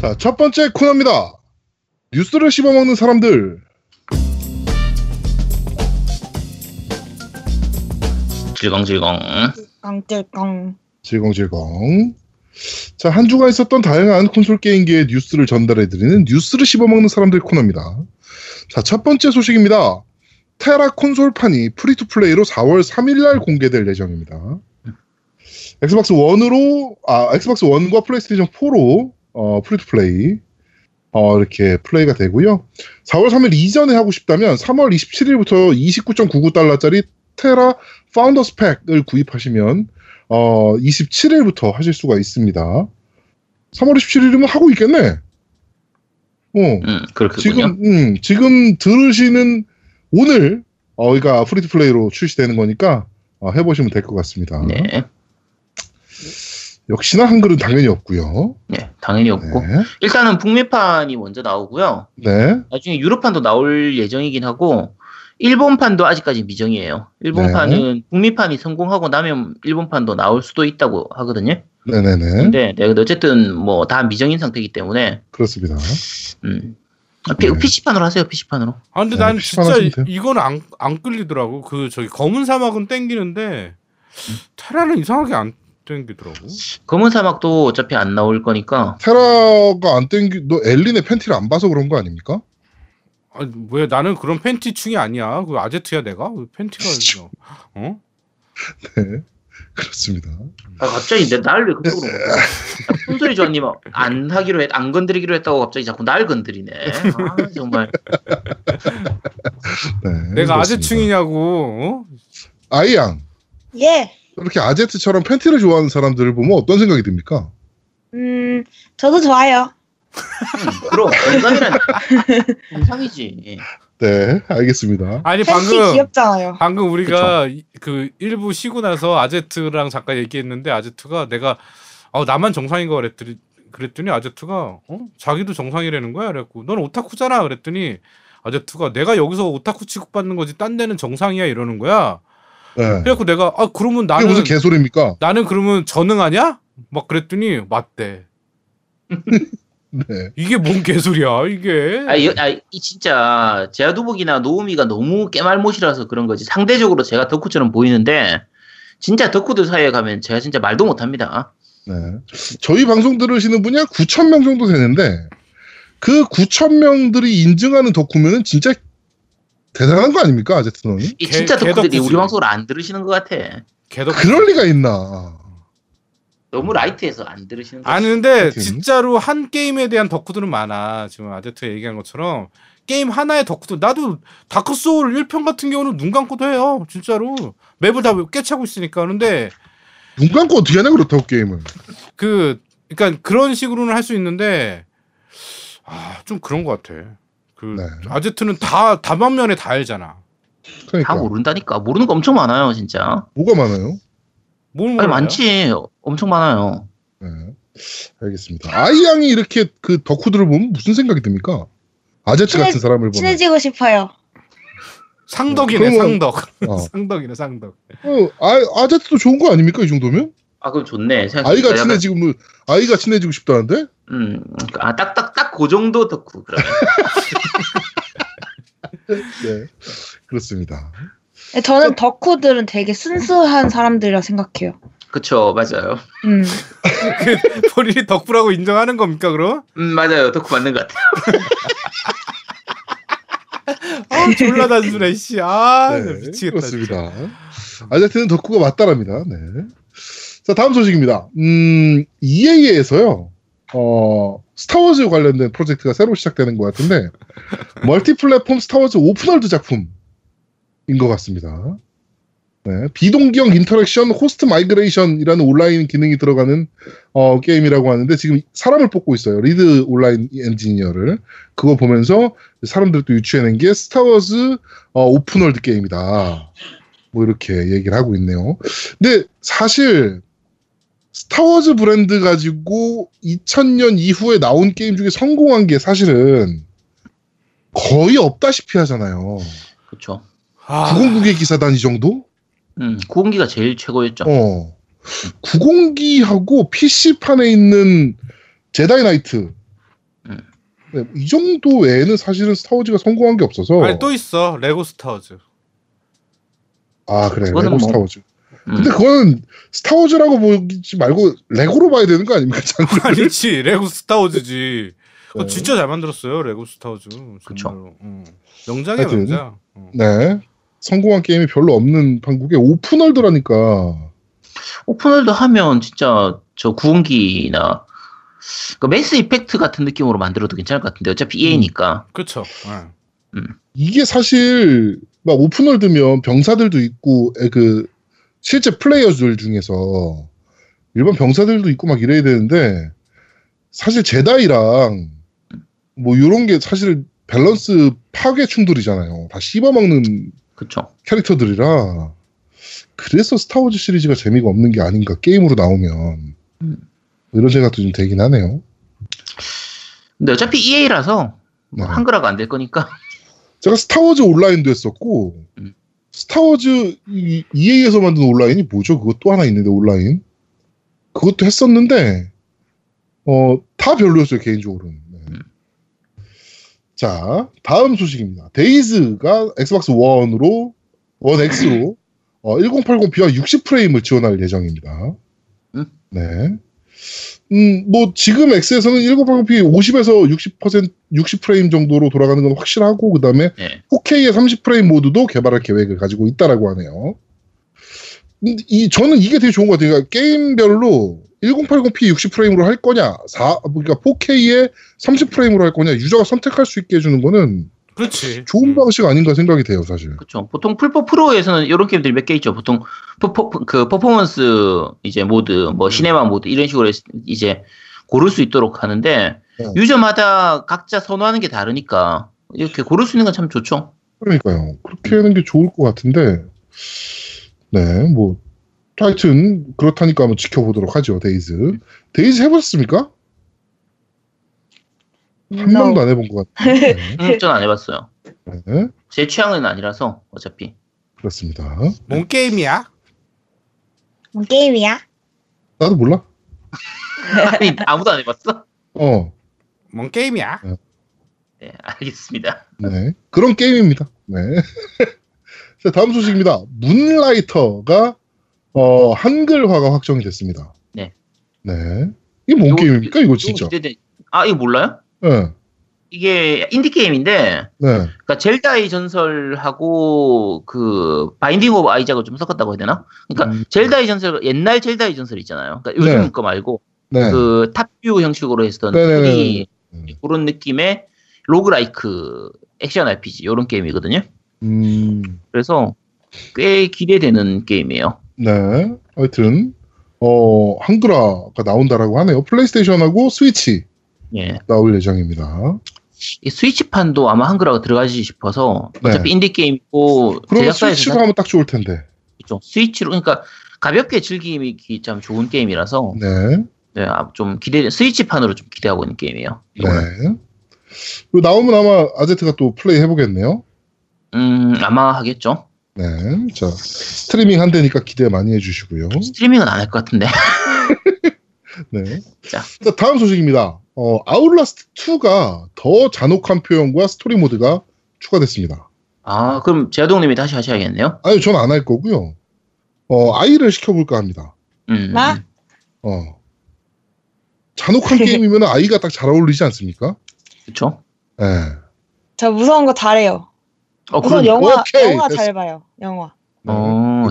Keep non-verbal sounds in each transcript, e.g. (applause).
자, 첫 번째 코너입니다. 뉴스를 씹어먹는 사람들. 질겅질겅. 깡찔깡. 질겅질겅. 자, 한 주간 있었던 다양한 콘솔 게임기의 뉴스를 전달해드리는 뉴스를 씹어먹는 사람들 코너입니다. 자, 첫 번째 소식입니다. 테라 콘솔판이 free to play로 4월 3일날 공개될 예정입니다. 엑스박스 1으로, 아, 엑스박스 1과 플레이스테이션 4로, 어, free to play, 어, 이렇게 플레이가 되고요. 4월 3일 이전에 하고 싶다면 3월 27일부터 29.99달러짜리 테라 Founder's Pack을 구입하시면 어, 27일부터 하실 수가 있습니다. 3월 27일이면 하고 있겠네. 어, 음, 그렇군요. 지금, 음, 지금 들으시는 오늘, 어, 그러니까 free to play로 출시되는 거니까, 어, 해보시면 될 것 같습니다. 네, 역시나 한글은 당연히 없고요 네, 당연히 없고. 네. 일단은 북미판이 먼저 나오고요. 네. 나중에 유럽판도 나올 예정이긴 하고, 일본판도 아직까지 미정이에요. 일본판은 북미판이 성공하고 나면 일본판도 나올 수도 있다고 하거든요. 네네네. 근데 네, 근데 어쨌든 뭐 다 미정인 상태이기 때문에, 그렇습니다. 음. 아, 피, 네. PC판으로 하세요, PC판으로. 아 근데 네, 난 진짜. 이건 안, 안 끌리더라고. 그 저기 검은 사막은 땡기는데 테라는 이상하게 안 땡기더라고. 검은 사막도 어차피 안 나올 거니까, 테라가 안 땡기, 너 엘린의 팬티를 안 봐서 그런 거 아닙니까? 아니 왜 나는 그런 팬티충이 아니야. 그 아제트야 내가 왜 팬티가 있어. 어? (laughs) 네. 그렇습니다. 아, 갑자기 내 날왜 그쪽으로 푼소리 조아님 안 하기로 했, 안 건드리기로 했다고 갑자기 자꾸 날 건드리네. 아, 정말. (laughs) 네. 내가 그렇습니다. 아제충이냐고. 어? 아이양. 예. 이렇게 아제트처럼 팬티를 좋아하는 사람들을 보면 어떤 생각이 듭니까? 음, 저도 좋아요. 음, 그럼 정상이지. (laughs) 네, 알겠습니다. 아니 방금 귀엽잖아요. 방금 우리가 이- 그 일부 쉬고 나서 아제트랑 잠깐 얘기했는데 아제트가 내가 어 나만 정상인 거 그랬더니 그랬더니 아제트가 어 자기도 정상이라는 거야 그랬고 넌 오타쿠잖아 그랬더니 아제트가 내가 여기서 오타쿠 취급받는 거지 딴 데는 정상이야 이러는 거야 네. 그래갖고 내가 아 그러면 나는 무슨 개소리입니까? 나는 그러면 전능하냐 막 그랬더니 맞대 (laughs) 네. 이게 뭔 개소리야 이게 아, 이, 아, 이 진짜 제아두복이나 노우미가 너무 깨말못이라서 그런 거지. 상대적으로 제가 덕후처럼 보이는데 진짜 덕후들 사이에 가면 제가 진짜 말도 못합니다. 네. 저희 방송 들으시는 분이 한 9천 명 정도 되는데 그 9천 명들이 인증하는 덕후면은 진짜 대단한 거 아닙니까 아제트는? 이 개- 진짜 덕후들이. 우리 방송을 안 들으시는 것 같아. 개덕 그럴 리가 있나? 너무 라이트해서 안 들으시는 아니. 근데 하여튼. 진짜로 한 게임에 대한 덕후들은 많아. 지금 아제트 얘기한 것처럼 게임 하나의 덕후들 나도 다크 소울 1편 같은 경우는 눈 감고도 해요. 진짜로. 맵을 다 깨차고 있으니까. 그런데 눈 감고 어떻게 하냐 그렇다고 게임을. 그 그러니까 그런 식으로는 할 수 있는데 아, 좀 그런 것 같아. 그 네. 아제트는 다 다방면에 다 알잖아. 그러니까 다 모른다니까. 모르는 거 엄청 많아요, 진짜. 뭐가 많아요? 뭘 아니? 많지. 엄청 많아요. 네. 알겠습니다. 아이양이 이렇게 그 덕후들을 보면 무슨 생각이 듭니까? 아제트 친해- 같은 사람을 보면 친해지고 싶어요. 상덕이네, 그러면- 상덕. 어. (laughs) 상덕이네, 상덕. 어, 아, 아제트도 좋은 거 아닙니까 이 정도면? 아, 그럼 좋네. 아이가 친해지고 뭐 아이가 친해지고 싶다는데? 음, 아, 딱, 딱, 딱 그 정도 덕후. 그러면. (laughs) (laughs) 네 그렇습니다. 네, 저는 덕후들은 되게 순수한 사람들이라 생각해요. 그쵸, 맞아요. 음. (laughs) 그 본인이 덕후라고 인정하는 겁니까, 그럼? 음, 맞아요. 덕후 맞는 것 같아요. (laughs) 아, 졸라 단순해, 씨. 아, 네, 나 미치겠다. 그렇습니다. 아제트는 덕후가 맞다랍니다. 네. 자 다음 소식입니다. 음 EA에서요. 어 스타워즈 관련된 프로젝트가 새로 시작되는 것 같은데 multi platform 스타워즈 open world 작품인 것 같습니다. 네, 비동기형 interaction host migration이라는 온라인 기능이 들어가는 어, 게임이라고 하는데 지금 사람을 뽑고 있어요. lead online engineer를 그거 보면서 사람들도 유추해낸 게 스타워즈 어, open world 게임이다. 뭐 이렇게 얘기를 하고 있네요. 근데 사실 스타워즈 브랜드 가지고 2000년 이후에 나온 게임 중에 성공한 게 사실은 거의 없다시피 하잖아요. 그쵸. 아, 구공화국 기사단 이 정도? 음, 구공기가 제일 최고였죠. 어. 구공기하고 PC판에 있는 제다이 나이트 네, 이 정도 외에는 사실은 스타워즈가 성공한 게 없어서. 아니 또 있어 레고 스타워즈. 아 그래 레고 뭐- 스타워즈. 음. 근데 그거는 스타워즈라고 보지 말고 레고로 봐야 되는 거 아닙니까? 장르를? 아니지 레고 스타워즈지. (laughs) 그거 네. 진짜 잘 만들었어요 레고 스타워즈. 그쵸. 정말로. 응. 명작이야 하여튼. 명작. 응. 네. 성공한 게임이 별로 없는 판국에 open world라니까. open world 하면 진짜 저 구공기나 그 매스 이펙트 같은 느낌으로 만들어도 괜찮을 것 같은데 어차피 EA니까 그쵸. 응. 이게 사실 막 open world면 병사들도 있고 에, 그 실제 플레이어들 중에서 일반 병사들도 있고 막 이래야 되는데 사실 제다이랑 뭐 이런 게 사실 밸런스 파괴 충돌이잖아요. 다 씹어먹는 그쵸 캐릭터들이라 그래서 스타워즈 시리즈가 재미가 없는 게 아닌가 게임으로 나오면 음. 이런 생각도 좀 되긴 하네요. 근데 어차피 EA라서 네. 한글화가 안 될 거니까 제가 스타워즈 온라인도 했었고 음. 스타워즈 이- EA에서 만든 온라인이 뭐죠? 또 하나 있는데 온라인 그것도 했었는데 어 다 별로였어요 개인적으로는. 네. 음. 자 다음 소식입니다. 데이즈가 엑스박스 1으로 원 X로 어, 1080p와 60프레임을 지원할 예정입니다. 음. 네. 음, 뭐, 지금 X에서는 1080p 50에서 60%, 60프레임 정도로 돌아가는 건 확실하고, 그 다음에 네. 4K의 30프레임 모드도 개발할 계획을 가지고 있다라고 하네요. 근데 이, 저는 이게 되게 좋은 것 같아요. 그러니까 게임별로 1080p 60프레임으로 할 거냐, 4, 그러니까 4K의 30프레임으로 할 거냐, 유저가 선택할 수 있게 해주는 거는 그렇지. 좋은 음. 방식 아닌가 생각이 돼요, 사실. 그쵸 보통 플포 프로에서는 이런 게임들이 몇 개 있죠 보통 퍼포, 그 퍼포먼스 이제 모드 뭐 시네마 모드 이런 식으로 이제 고를 수 있도록 하는데 네. 유저마다 각자 선호하는 게 다르니까 이렇게 고를 수 있는 건 참 좋죠 그러니까요. 그렇게 하는 게 좋을 것 같은데, 네, 뭐, 하여튼, 그렇다니까 한번 지켜보도록 하죠, 데이즈. 데이즈 해보셨습니까? 한 No. 번도 안 해본 것 같아요. 음, 전 안 해봤어요 네, 제 취향은 아니라서 어차피 그렇습니다. 뭔 게임이야? 뭔 게임이야? 나도 몰라. (laughs) 아니 아무도 안 해봤어 어, 뭔 게임이야? 네 알겠습니다 네. 그런 게임입니다. 네. (laughs) 자, 다음 소식입니다. 문라이터가, 어, 한글화가 확정이 됐습니다. 네. 네. 이게 뭔 요- 게임입니까, 이거 진짜? 기대돼. 아 이거 몰라요? 네. 이게 인디 게임인데 네. 그러니까 젤다의 전설하고 그 바인딩 오브 아이작을 좀 섞었다고 해야 되나? 그러니까 음. 젤다의 전설 옛날 젤다의 전설 있잖아요. 그러니까 요즘 네. 거 말고 네. 그 top view 형식으로 했던 네네네. 2D 음. 그런 느낌의 roguelike 액션 RPG 이런 게임이거든요. 음, 그래서 꽤 기대되는 게임이에요. 네. 하여튼, 어, 한글화가 나온다라고 하네요. 플레이스테이션하고 스위치 예. 나올 예정입니다. 이 스위치판도 아마 한글화가 들어가지 싶어서 네. 어차피 인디 게임이고 제작사에서 스위치로 하면 딱 좋을 텐데. 좀 스위치로 그러니까 가볍게 즐기기 참 좋은 게임이라서 네. 네, 아, 좀 기대 스위치판으로 좀 기대하고 있는 게임이에요. 네. 그리고 나오면 아마 아제트가 또 플레이 해보겠네요. 음 아마 하겠죠. 네. 자, 스트리밍 한대니까 기대 많이 해주시고요. 스트리밍은 안 할 것 같은데. (laughs) 네. 자. 자, 다음 소식입니다. 어, 아웃라스트 2가 더 잔혹한 표현과 스토리 모드가 추가됐습니다. 아 그럼 제아동님이 다시 하셔야겠네요. 아니, 전안할 거고요. 어, 아이를 시켜볼까 합니다. 음. 나? 어. 잔혹한 (laughs) 게임이면 아이가 딱 잘 어울리지 않습니까? 그렇죠. 예. 저 무서운 거 잘해요. 어 우선 그럼 영화 오케이, 영화 됐어. 잘 봐요. 영화. 어,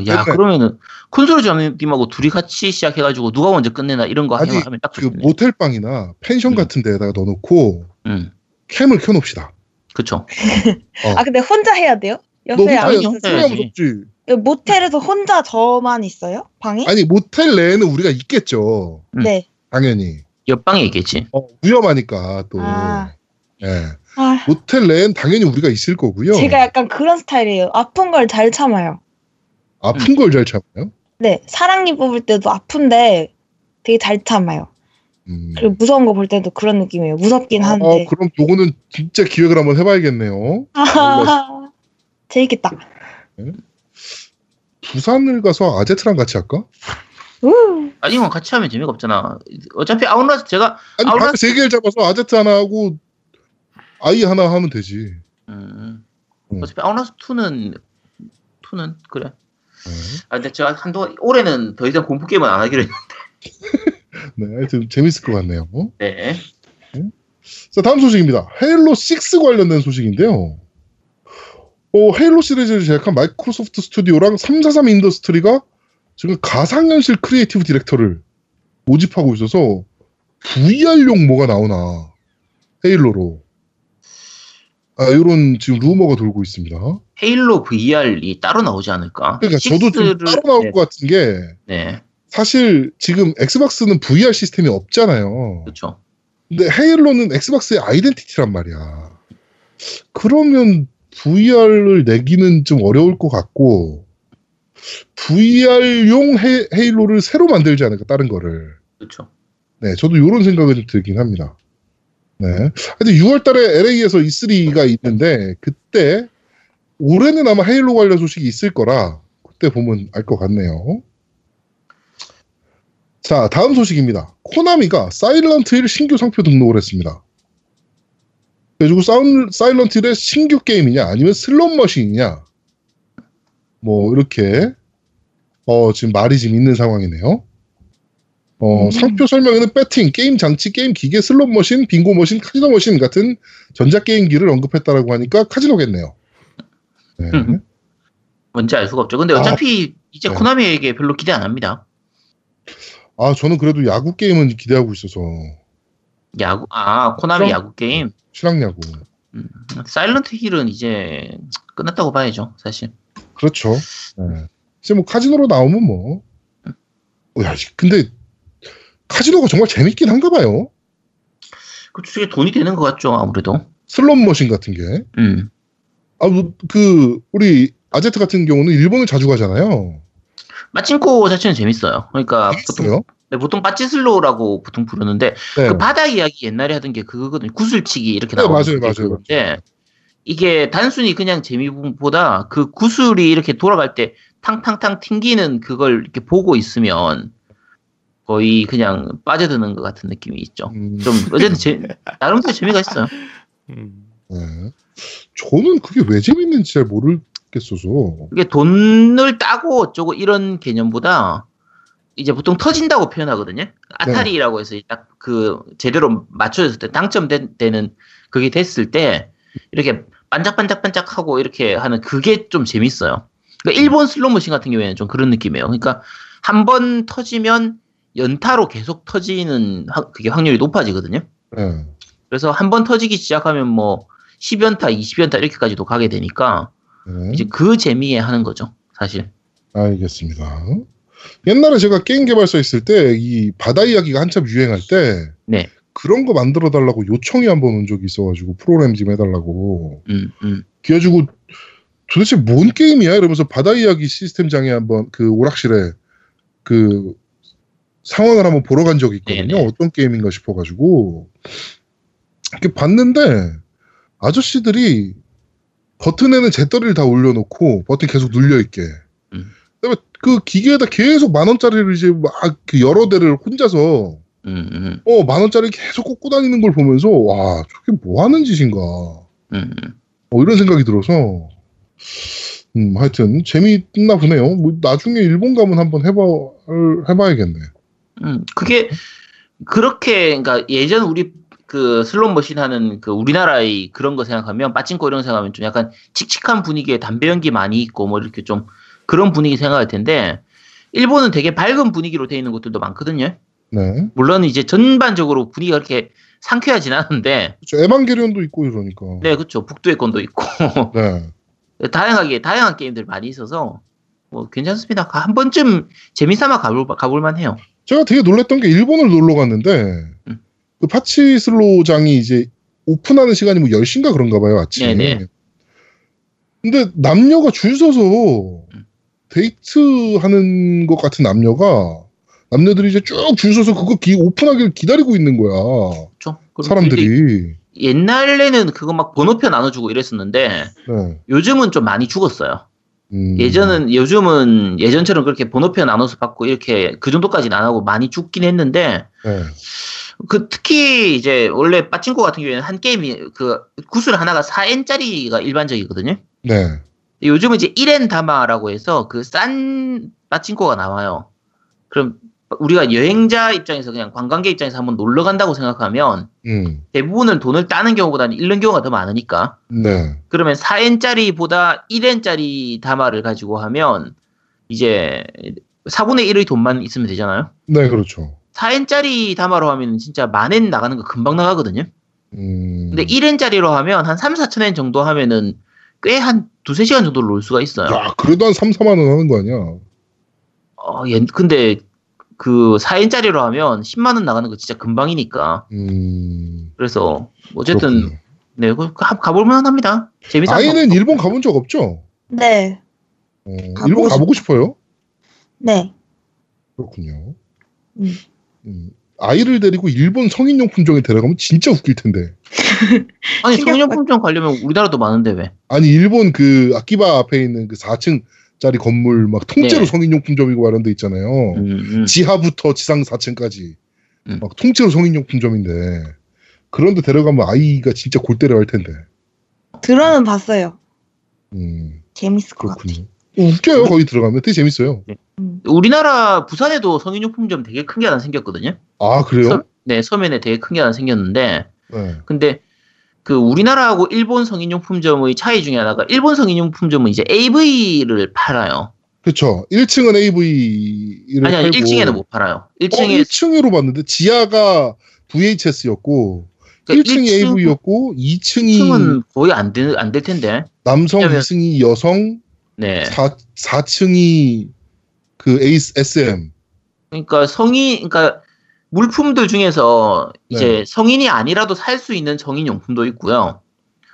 야 네. 그러면은 콘솔 점님하고 둘이 같이 시작해가지고 누가 먼저 끝내나 이런 거 아니, 하면, 딱그 좋겠네. 모텔방이나 펜션 음. 같은 데에다가 넣어놓고 음, 캠을 켜놓읍시다. 그렇죠. 어. 아 근데 혼자 해야 돼요? 너 옆에 안 해야지. 무섭지. 모텔에서 혼자 저만 있어요? 방에? 아니 모텔 내에는 우리가 있겠죠. 음. 네. 당연히. 옆방에 있겠지. 어, 위험하니까 또. 아. 예. 아, 모텔 내엔 당연히 우리가 있을 거고요. 제가 약간 그런 스타일이에요. 아픈 걸 잘 참아요. 아픈 걸잘 참아요. 네, 사랑니 뽑을 때도 아픈데 되게 잘 참아요. 음. 그리고 무서운 거 볼 때도 그런 느낌이에요. 무섭긴 어, 한데. 그럼 요거는 진짜 기획을 한번 해봐야겠네요. 아, (laughs) 재밌겠다. 부산을 가서 아제트랑 같이 할까? 우. 아니면 같이 하면 재미가 없잖아. 어차피 아웃라스트 제가 아니 아웃라스트- 방 세 개를 잡아서 아제트 하나 하고 아이 하나 하면 되지. 음. 음. 어차피 아웃라스트 2는 2는 그래. 네. 아 근데 제가 한동안 올해는 더 이상 공포 게임은 안 하기로 했는데. (laughs) 네, 하여튼 재밌을 것 같네요. 네. 자, 다음 소식입니다. 헤일로 6 관련된 소식인데요. 어, 헤일로 시리즈를 제작한 마이크로소프트 스튜디오랑 343 인더스트리가 지금 가상현실 크리에이티브 디렉터를 모집하고 있어서 VR용 뭐가 나오나 헤일로로 아, 이런 지금 루머가 돌고 있습니다. 헤일로 VR이 따로 나오지 않을까? 그러니까 저도 좀 따로 나올 네, 것 같은 게 네, 사실 지금 엑스박스는 VR 시스템이 없잖아요. 그렇죠. 근데 헤일로는 엑스박스의 아이덴티티란 말이야. 그러면 VR을 내기는 좀 어려울 것 같고 VR용 헤, 헤일로를 새로 만들지 않을까 다른 거를. 그렇죠. 네, 저도 이런 생각이 좀 들긴 합니다. 네. 하여튼 6월 달에 LA에서 E3가 있는데 그때 올해는 아마 헤일로 관련 소식이 있을 거라 그때 보면 알 것 같네요. 자, 다음 소식입니다. 코나미가 사일런트 힐 신규 상표 등록을 했습니다. 그래가지고 사운, 사일런트 힐의 신규 게임이냐 아니면 슬롯 머신이냐 뭐 이렇게 어, 지금 말이 지금 있는 상황이네요. 어, 음. 상표 설명에는 배팅, 게임 장치, 게임 기계, 슬롯 머신, 빙고 머신, 카지노 머신 같은 전자 게임기를 언급했다라고 하니까 카지노겠네요. 네. 음. 뭔지 알 수가 없죠. 근데 아, 어차피 이제 네. 코나미에게 별로 기대 안 합니다. 아, 저는 그래도 야구 게임은 기대하고 있어서 야구, 아, 코나미 그럼- 야구 게임. 실황야구. 사일런트 힐은 이제 끝났다고 봐야죠, 사실. 그렇죠. 네. 이제 뭐 카지노로 나오면 뭐. 어, 야, 근데 카지노가 정말 재밌긴 한가 봐요. 그쪽에 돈이 되는 것 같죠, 아무래도. 슬롯 머신 같은 게. 음. 아, 뭐, 그 우리 아제트 같은 경우는 일본을 자주 가잖아요. 마친코 자체는 재밌어요. 그러니까 보통, 재밌어요. 네, 보통 빠찌슬로라고 보통 부르는데 네. 그 바다 이야기 옛날에 하던 게 그거거든요. 구슬치기 이렇게 네, 나오는 맞아요, 게 맞아요, 그건데 이게 단순히 그냥 재미보다 그 구슬이 이렇게 돌아갈 때 탕탕탕 튕기는 그걸 이렇게 보고 있으면 거의 그냥 빠져드는 것 같은 느낌이 있죠. 음, 좀 어쨌든 재, (laughs) 나름대로 재미가 있어요. 음. 네. 저는 그게 왜 재밌는지 잘 모르겠어서. 이게 돈을 따고 어쩌고 이런 개념보다 이제 보통 터진다고 표현하거든요. 아타리라고 해서 딱그 제대로 맞춰졌을 때 당첨되는 그게 됐을 때 이렇게 반짝반짝반짝하고 이렇게 하는 그게 좀 재밌어요. 그러니까 일본 슬롯머신 같은 경우에는 좀 그런 느낌이에요. 그러니까 한 번 터지면 연타로 계속 터지는 확- 그게 확률이 높아지거든요. 네. 그래서 한 번 터지기 시작하면 뭐 10연타, 20연타 이렇게까지도 가게 되니까 네. 이제 그 재미에 하는 거죠, 사실. 알겠습니다. 옛날에 제가 게임 개발사 있을 때 이 바다 이야기가 한참 유행할 때 네. 그런 거 만들어 달라고 요청이 한 번 온 적이 있어가지고 프로그램 좀 해달라고 음, 음. 그래가지고 도대체 뭔 게임이야 이러면서 바다 이야기 시스템장에 한번 그 오락실에 그 상황을 한번 보러 간 적이 있거든요. 네네. 어떤 게임인가 싶어가지고 이렇게 봤는데 아저씨들이 버튼에는 재떨이를 다 올려놓고 버튼 계속 눌려 있게 음. 그다음에 그 기계에다 계속 만 원짜리를 이제 막그 여러 대를 혼자서 음, 음, 어만 원짜리 계속 꽂고 다니는 걸 보면서 와 저게 뭐 하는 짓인가 음, 음. 뭐 이런 생각이 들어서 음 하여튼 재미있나 보네요. 뭐 나중에 일본 가면 한번 해봐 해봐야겠네. 음, 그게 그렇게 그러니까 예전 우리 그 슬롯 머신 하는 그 우리나라의 그런 거 생각하면 빠친코 이런 거 생각하면 좀 약간 칙칙한 분위기에 담배 연기 많이 있고 뭐 이렇게 좀 그런 분위기 생각할 텐데 일본은 되게 밝은 분위기로 돼 있는 곳들도 많거든요. 네. 물론 이제 전반적으로 분위기가 그렇게 상쾌하진 않은데 그렇죠. 에반게리온도 있고 이러니까. 네 그렇죠 북두의 건도 있고 (laughs) 네. 다양하게 다양한 게임들 많이 있어서 뭐 괜찮습니다. 한 번쯤 재미삼아 가볼 가볼 만 해요. 제가 되게 놀랐던 게 일본을 놀러 갔는데 음. 그 파치슬로장이 이제 오픈하는 시간이 뭐 10시인가 그런가 봐요, 아침에. 네네. 근데 남녀가 줄 서서 음. 데이트하는 것 같은 남녀가 남녀들이 이제 쭉 줄 서서 그거 기, 오픈하기를 기다리고 있는 거야. 그렇죠? 사람들이. 옛날에는 그거 막 번호표 나눠주고 이랬었는데 네. 요즘은 좀 많이 죽었어요. 음. 예전은 요즘은 예전처럼 그렇게 번호표 나눠서 받고 이렇게 그 정도까지는 안 하고 많이 죽긴 했는데 네. 그 특히 이제 원래 빠친코 같은 경우에는 한 게임이 그 구슬 하나가 4N짜리가 일반적이거든요. 네. 요즘은 이제 1N 다마라고 해서 그 싼 빠친코가 나와요. 그럼 우리가 여행자 입장에서 그냥 관광객 입장에서 한번 놀러 간다고 생각하면 음. 대부분은 돈을 따는 경우보다는 잃는 경우가 더 많으니까 네. 그러면 4N짜리보다 1N짜리 다마를 가지고 하면 이제 4분의 1의 돈만 있으면 되잖아요. 네, 그렇죠. 4N짜리 다마로 하면 진짜 만엔 나가는 거 금방 나가거든요. 음. 근데 1N짜리로 하면 한 3, 4천 엔 정도 하면은 꽤 한 두세 시간 정도 놀 수가 있어요. 야, 그래도 한 3, 4만 원 하는 거 아니야? 어, 얘- 근데 그 4N짜리로 하면 10만 원 나가는 거 진짜 금방이니까. 음. 그래서 어쨌든 그렇군요. 네, 그 가- 가볼만 합니다. 재밌어. 아이는 일본 가본 적 없죠? 네. 어, 가보고 일본 가보고 싶 어요? 네. 그렇군요. 음. 음. 아이를 데리고 일본 성인용품점에 데려가면 진짜 웃길 텐데. 아니 성인용품점 가려면 우리나라도 많은데 왜? 아니 일본 그 아키바 앞에 있는 그 4층 짜리 건물 막 통째로 네. 성인용품점이고 마련돼 있잖아요. 음, 음. 지하부터 지상 4층까지 음. 막 통째로 성인용품점인데 그런데 데려가면 아이가 진짜 골 때려 할 텐데. 들어는 봤어요. 음, 재밌을 것 같아. 그렇군요. 웃겨요 거기 들어가면 되게 재밌어요. 음. 우리나라 부산에도 성인용품점 되게 큰 게 하나 생겼거든요. 아 그래요? 서, 네, 서면에 되게 큰 게 하나 생겼는데 네. 근데 그 우리나라하고 일본 성인용품점의 차이 중에 하나가 일본 성인용품점은 이제 AV를 팔아요. 그렇죠. 1층은 AV를 아니 아니 팔고 1층에는 못 팔아요. 1층에 어, 1층으로 봤는데 지하가 VHS였고 그러니까 1층이 1층 AV였고 2층이 1층은 거의 안될안 될 텐데. 남성, 왜냐면- 2층이 여성, 네. 4, 4층이 그 SM. 그러니까 성인 그러니까 물품들 중에서 이제 네. 성인이 아니라도 살 수 있는 성인용품도 있고요.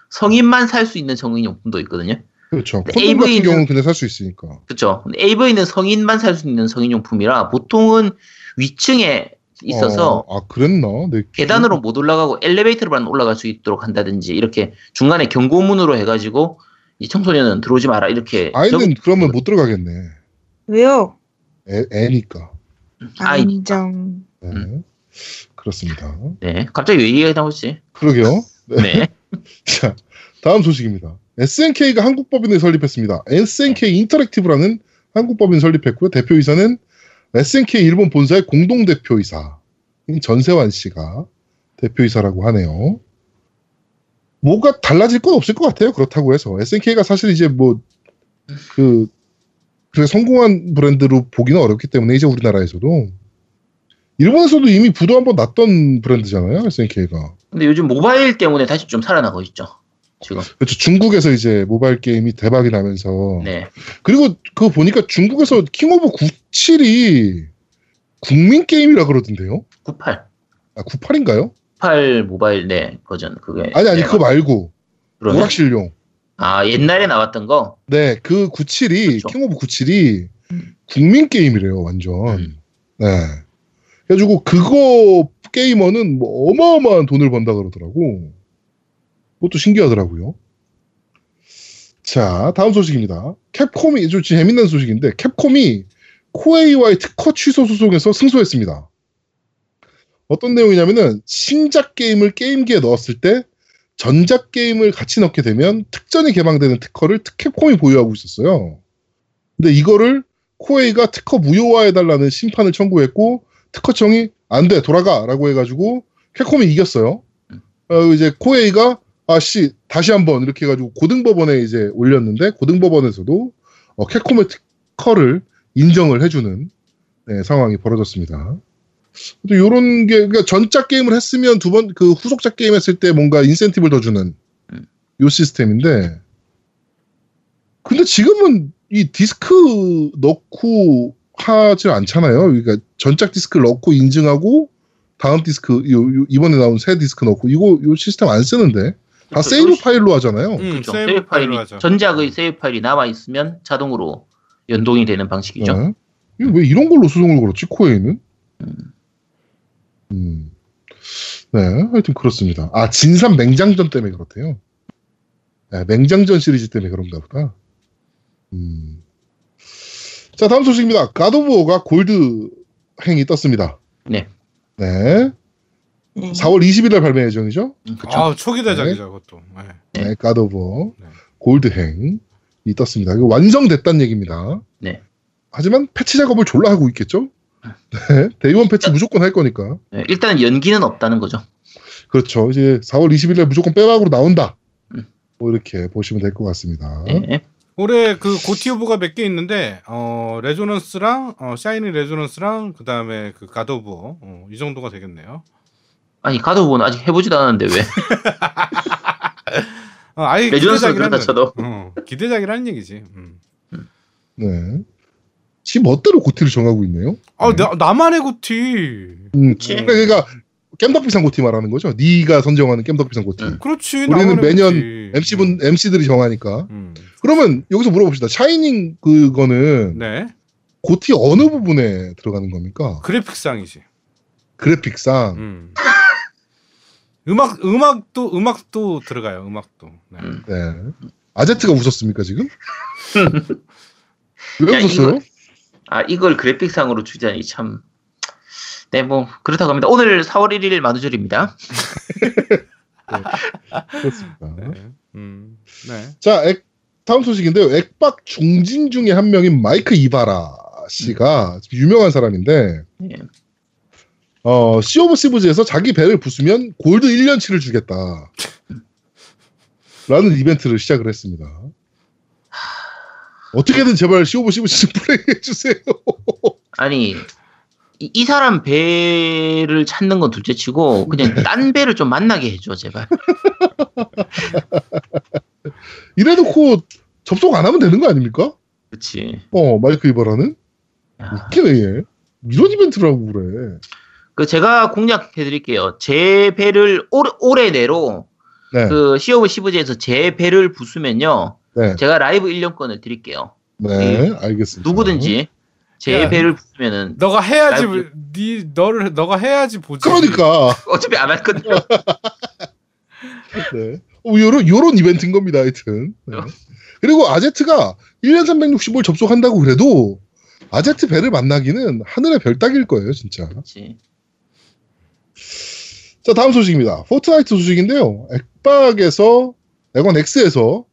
성인만 살 수 있는 성인용품도 있거든요. 그렇죠. 근데 콘돔 같은 AV 는- 경우는 그냥 살수 있으니까. 그렇죠. 근데 AV는 성인만 살 수 있는 성인 용품이라 보통은 위층에 있어서 어, 아 그랬나? 네. 계단으로 못 올라가고 엘리베이터로만 올라갈 수 있도록 한다든지 이렇게 중간에 경고문으로 해가지고 이 청소년은 들어오지 마라 이렇게 아이는 적- 그러면 못 들어가겠네. 왜요? 애, 애니까. 아이 인정. 네. 음. 그렇습니다. 네 갑자기 왜 얘기가 나오지? 그러게요. (laughs) 네. (laughs) 자, 다음 소식입니다. SNK가 한국 법인을 설립했습니다. SNK 인터랙티브라는 한국 법인 설립했고요. 대표이사는 SNK 일본 본사의 공동 대표이사 전세환 씨가 대표이사라고 하네요. 뭐가 달라질 건 없을 것 같아요. 그렇다고 해서 SNK가 사실 이제 뭐그 그래 성공한 브랜드로 보기는 어렵기 때문에 이제 우리나라에서도 일본에서도 이미 부도 한번 났던 브랜드잖아요. SNK가. 근데 요즘 모바일 때문에 다시 좀 살아나고 있죠. 지금. 그렇죠. 중국에서 이제 모바일 게임이 대박이 나면서 네. 그리고 그거 보니까 중국에서 King of 97이 국민 게임이라 그러던데요. 98. 아 98인가요? 98 모바일 네 버전 그게. 아니 아니 네, 그거 말고 그러면- 오락실용. 아 옛날에 나왔던 거. 네, 그 97이 그렇죠. King of 97이 음. 국민 게임이래요, 완전. 음. 네. 그래가지고 그거 게이머는 뭐 어마어마한 돈을 번다 그러더라고. 그것도 신기하더라고요. 자, 다음 소식입니다. 캡콤이 좀 재밌는 소식인데 캡콤이 코에이와의 특허 취소 소송에서 승소했습니다. 어떤 내용이냐면은 신작 게임을 게임기에 넣었을 때 전작 게임을 같이 넣게 되면 특전이 개방되는 특허를 캡콤이 보유하고 있었어요. 근데 이거를 코에이가 특허 무효화해달라는 심판을 청구했고 특허청이 안 돼 돌아가라고 해가지고 캡콤이 이겼어요. 어, 이제 코에이가 아씨 다시 한번 이렇게 해가지고 고등법원에 이제 올렸는데 고등법원에서도 어, 캡콤의 특허를 인정을 해주는 네, 상황이 벌어졌습니다. 또 요런 게 그러니까 전작 게임을 했으면 두 번 그 후속작 게임 했을 때 뭔가 인센티브를 더 주는 음. 요 시스템인데 근데 지금은 이 디스크 넣고 하지 않잖아요. 그러니까 전작 디스크 넣고 인증하고 다음 디스크 요, 요- 이번에 나온 새 디스크 넣고 이거 요 시스템 안 쓰는데 다 그렇죠. 세이브 파일로 하잖아요. 음, 그렇죠. 세이브 세이브 파일로 하죠. 전작의 세이브 파일이 남아 있으면 자동으로 연동이 되는 방식이죠. 네. 왜 이런 걸로 소송을 걸었지 코에이는? 음. 음. 네, 하여튼 그렇습니다. 아 진삼 맹장전 때문에 그렇대요. 네, 맹장전 시리즈 때문에 그런가 보다. 음. 자 다음 소식입니다. God of War가 골드 행이 떴습니다. 네. 네. 네. 4월 20일 날 발매 예정이죠. 음, 그쵸. 아 초기 대작이죠 그것도. 네. 네, God of War 네. 골드 행이 떴습니다. 이거 완성됐다는 얘기입니다. 네. 하지만 패치 작업을 졸라 하고 있겠죠? 네, day one 패치 무조건 할 거니까. 네, 일단은 연기는 없다는 거죠. 그렇죠. 이제 4월 20일 날 무조건 빼박으로 나온다. 음. 뭐 이렇게 보시면 될 것 같습니다. 네. 올해 그 고티 후보가 몇 개 있는데 어 레조넌스랑 어 샤이닝 레조넌스랑 그다음에 그 God of 어, 이 정도가 되겠네요. 아니 가도부는 아직 해보지도 않았는데 왜? (laughs) 어, 아예 레조넌스는 기대작이라는 쳐도. 어, 기대작이라는 얘기지. 음. 네. 지 멋대로 고티를 정하고 있네요. 아 네. 나, 나만의 고티. 음, 그치. 그러니까 깸덕비 상 고티 말하는 거죠. 네가 선정하는 깸덕비 상 고티. 음. 그렇지. 우리는 매년 고티. MC분 MC들이 정하니까. 음. 그러면 여기서 물어봅시다. 샤이닝 그거는 네. 고티 어느 부분에 들어가는 겁니까? 그래픽상이지. 그래픽상. 음. (laughs) 음악 음악도 음악도 들어가요. 음악도. 네. 음. 네. 아제트가 웃었습니까 지금? (laughs) 왜 야, 웃었어요? 이거- 아 이걸 그래픽상으로 주자니 참. 네, 뭐 그렇다고 합니다. 오늘 4월 1일 만우절입니다. 그렇습니다. 네. 음. 네. 자, 액, 다음 소식인데요. 액박 중진 중에 한 명인 마이크 이바라 씨가 유명한 사람인데, 예. 어, Sea of Thieves에서 자기 배를 부수면 골드 1년치를 주겠다. 라는 이벤트를 시작을 했습니다. 어떻게든 제발 Sea of Thieves 좀 (laughs) 플레이해주세요. 아니 이, 이 사람 배를 찾는 건 둘째치고 그냥 딴 배를 좀 만나게 해줘 제발. (laughs) 이래놓고 접속 안 하면 되는 거 아닙니까? 그렇지. 어, 마이크 이바라는? 야. 웃기네, 얘. 이런 이벤트를 하고 그래. 그 제가 공략해드릴게요. 제 배를 올, 올해 내로 네. 그 Sea of Thieves에서 제 배를 부수면요. 네. 제가 라이브 1년권을 드릴게요. 네, 알겠습니다. 누구든지 제 야. 배를 부수면은 너가 해야지 라이브- 네 너를 너가 해야지 보지. 그러니까. (laughs) 어차피 안 할 건데. (laughs) 네. 어, 요런, 요런 이벤트인 겁니다, 하여튼. 네. 그리고 아제트가 1년 365일 접속한다고 그래도 아제트 배를 만나기는 하늘의 별 따기일 거예요, 진짜. 그렇지. 자, 다음 소식입니다. 포트나이트 소식인데요. 엑박에서, 엑원 X에서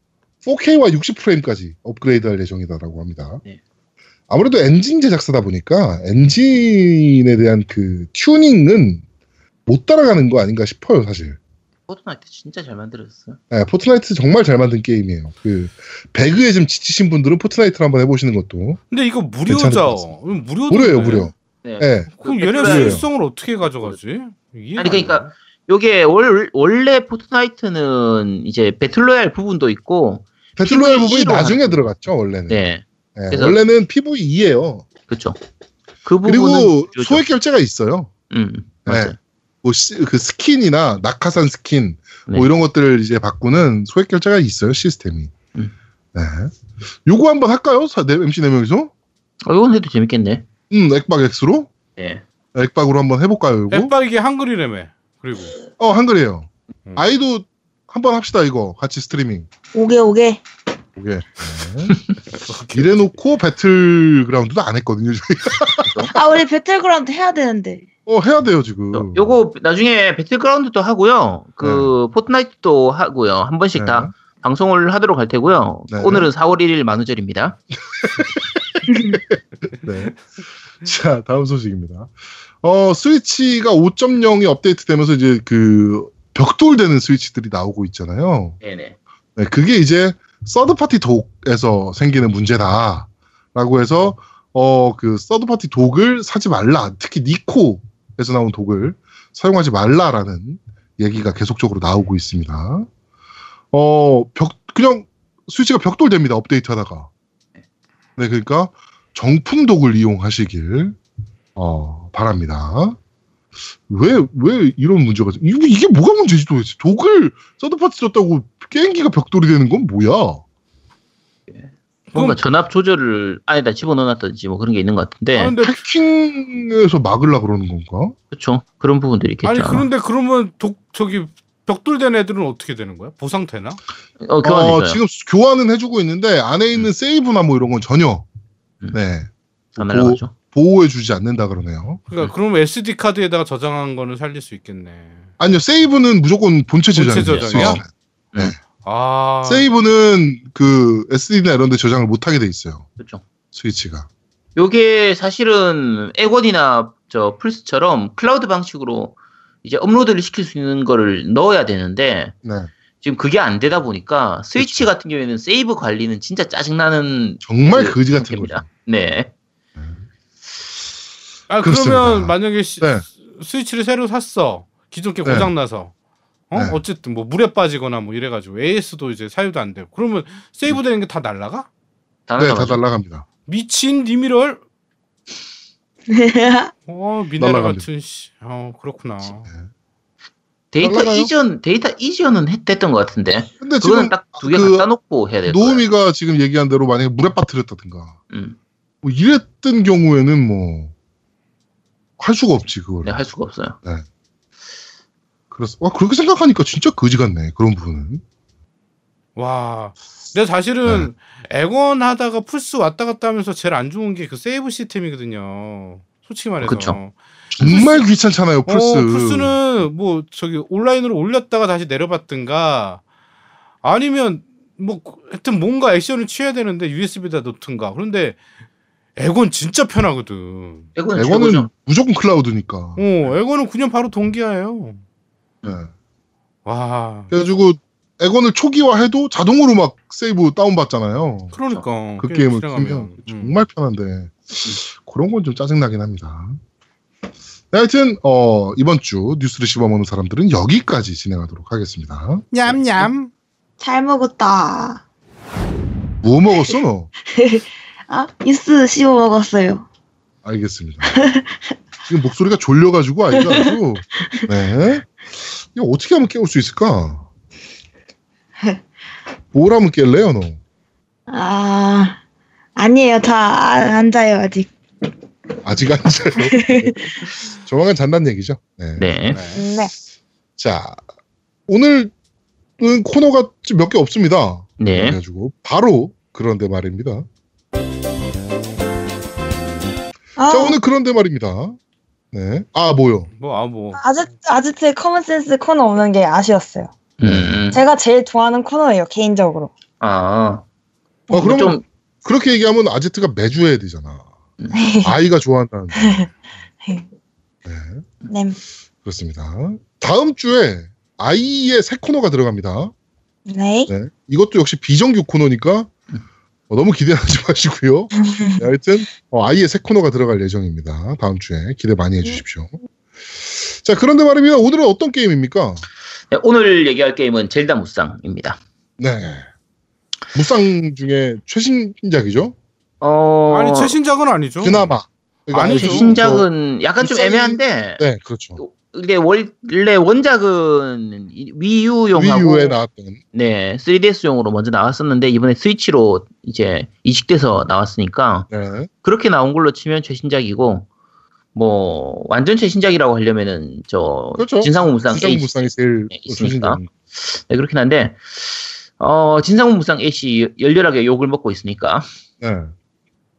4K와 60프레임까지 업그레이드 할 예정이다라고 합니다. 네. 아무래도 엔진 제작사다 보니까 엔진에 대한 그 튜닝은 못 따라가는 거 아닌가 싶어요, 사실. 포트나이트 진짜 잘 만들었어. 네, 포트나이트 정말 잘 만든 게임이에요. 그 배그에 좀 지치신 분들은 포트나이트를 한번 해보시는 것도 근데 이거 무료죠. 무료. 무료예요, 무료. 네. 네. 그럼 그 얘네 수익성을 어떻게 가져가지? 이해가 아니, 그러니까. 요게 월, 원래 포트나이트는 이제 배틀로얄 부분도 있고, 배틀로얄 부분이 나중에 하는 들어갔죠, 원래는. 네, 네, 그래서- 원래는 PVE예요. 그렇죠. 그 그리고. 소액 결제가 있어요. 음, 맞아요. 네. 뭐 시- 그 스킨이나 낙하산 스킨 네. 뭐 이런 것들을 이제 바꾸는 소액 결제가 있어요 시스템이. 음. 네. 요거 한번 할까요? 사- 네, MC 네 명이서? 어, 이건 해도 재밌겠네. 음, 액박 X로? 네. 액박으로 한번 해볼까요, 요거? 액박 이게 한글이라며. 그리고 어, 한글이에요. 음. 아이도 한번 합시다, 이거. 같이 스트리밍. 오케 오케. 오케. 네. (laughs) 이래놓고 배틀그라운드도 안 했거든요. 아 우리 배틀그라운드 해야 되는데. 어, 해야 돼요, 지금. 요- 요거 나중에 배틀그라운드도 하고요. 그 포트나이트도 하고요. 한 번씩 네. 다 방송을 하도록 할 테고요. 네. 오늘은 4월 1일 만우절입니다. (laughs) 네. 자, 다음 소식입니다. 어, 스위치가 5.0이 업데이트되면서 이제 그 벽돌되는 스위치들이 나오고 있잖아요. 네네. 네, 그게 이제 서드파티 독에서 생기는 문제다라고 해서 어, 그 서드파티 독을 사지 말라. 특히 니코에서 나온 독을 사용하지 말라라는 얘기가 계속적으로 나오고 있습니다. 어, 벽 그냥 스위치가 벽돌됩니다. 업데이트 하다가. 네, 그러니까 정품 독을 이용하시길 어, 바랍니다. 왜, 왜 이런 문제가, 이게, 이게 뭐가 문제지 도대체? 독을 서드파티 썼다고 게임기가 벽돌이 되는 건 뭐야? 뭔가 전압 조절을 안에다 집어넣어놨든지 뭐 그런 게 있는 것 같은데. 아, 근데 해킹에서 막으려 그러는 건가? 그렇죠. 그런 부분들이 있겠죠. 아니 그런데 그러면 독 저기 벽돌된 애들은 어떻게 되는 거야? 보상 되나? 어, 교환해줘요. 어, 지금 교환은 해주고 있는데 안에 있는 세이브나 뭐 이런 건 전혀 음. 네 안 날라가죠. 보호해주지 않는다 그러네요. 그러니까 그럼 SD 카드에다가 저장한 거는 살릴 수 있겠네. 아니요, 세이브는 무조건 본체 본체 저장이에요. 저장이요? 스위치는. 아 세이브는 그 SD나 이런 데 저장을 못 하게 돼 있어요. 그렇죠. 스위치가. 요게 사실은 액원이나 저 플스처럼 클라우드 방식으로 이제 업로드를 시킬 수 있는 거를 넣어야 되는데 네. 지금 그게 안 되다 보니까 스위치 같은 경우에는 세이브 관리는 진짜 짜증나는 정말 그 거지 같은. 거죠. 네. 아 그렇습니다. 그러면 만약에 시- 네. 스위치를 새로 샀어 기존 게 네. 고장 나서 어 네. 어쨌든 뭐 물에 빠지거나 뭐 이래 가지고 AS도 이제 사유도 안 되고 그러면 세이브 되는 게 다 날라가? 다 네, 다. 날라갑니다. 미친 니미럴? (laughs) 어 미네랄. 같은 씨. 어 그렇구나. 데이터 날라가요? 이전 데이터 이전은 했, 됐던 것 같은데 근데 지금 딱 두 개 그 갖다 놓고 해야 될 거예요. 노우미가 지금 얘기한 대로 만약에 물에 빠뜨렸다든가 음, 뭐 이랬던 경우에는 뭐 할 수가 없지 그걸. 네, 할 수가 없어요. 그래서 와 그렇게 생각하니까 진짜 거지 같네 그런 부분은. 와. 근데 사실은 네. 액원 하다가 플스 왔다 갔다 하면서 제일 안 좋은 게 그 세이브 시스템이거든요. 솔직히 말해서. 그쵸. 정말 귀찮잖아요 플스. 어, 플스는 뭐 저기 온라인으로 올렸다가 다시 내려봤든가 아니면 뭐 하여튼 뭔가 액션을 취해야 되는데 USB에다 놓든가. 그런데 액원 진짜 편하거든. 액원은 최고죠. 무조건 클라우드니까. 어, 액원은 그냥 바로 동기화예요. 네. 와. 그래가지고 액원을 초기화해도 자동으로 막 세이브 다운 받잖아요. 그러니까 그 게임 게임을. 키면 음. 정말 편한데 그런 건 좀 짜증나긴 합니다. 네, 하여튼 어, 이번 주 뉴스를 씹어먹는 사람들은 여기까지 진행하도록 하겠습니다. 냠냠. 잘 먹었다. 뭐 먹었어 너? (laughs) 아, 뉴스 씹어 먹었어요. 알겠습니다. (laughs) 지금 목소리가 졸려가지고 아이가 아주 네 이거 어떻게 하면 깨울 수 있을까? 뭘 하면 깰래요 너? 아, 아니에요. 다 아- 앉아요, 아직. 아직 안 자요. 네. (laughs) 조만간 잔다는 얘기죠. 네. 네. 네. 네. 자 오늘은 코너가 몇 개 없습니다. 네. 그래가지고 바로 그런데 말입니다. 아, 자 오늘 그런데 말입니다. 네. 아 뭐요? 뭐, 아, 뭐. 아지트, 아지트의 커먼센스 코너 없는 게 아쉬웠어요. 음. 제가 제일 좋아하는 코너예요, 개인적으로. 아. 아 그러면 좀 그렇게 얘기하면 아제트가 매주 해야 되잖아. 아이가 좋아한다는데. 네. 네. 그렇습니다. 다음 주에 아이의 새 코너가 들어갑니다. 네. 네. 이것도 역시 비정규 코너니까 어, 너무 기대하지 (laughs) 마시고요. (laughs) 네, 하여튼 어, 아이의 새 코너가 들어갈 예정입니다. 다음 주에 기대 많이 해주십시오. 자 그런데 말입니다. 오늘은 어떤 게임입니까? 네, 오늘 얘기할 게임은 젤다 무쌍입니다. 네. 무쌍 중에 최신작이죠? 어. 아니, 최신작은 아니죠. 그나마. 그러니까 아니죠. 최신작은 약간 좀 무쌍이- 애매한데 네, 그렇죠. 근데 원래 원작은 위유용하고 위유에 나왔던. 네 3DS용으로 먼저 나왔었는데 이번에 스위치로 이제 이식돼서 나왔으니까 네. 그렇게 나온 걸로 치면 최신작이고 뭐 완전 최신작이라고 하려면은 저 그렇죠. 진상무 무쌍 H 무쌍이 제일 네, 있으니까. 네, 그렇긴 한데 어 진상무 무쌍 H 열렬하게 욕을 먹고 있으니까 네.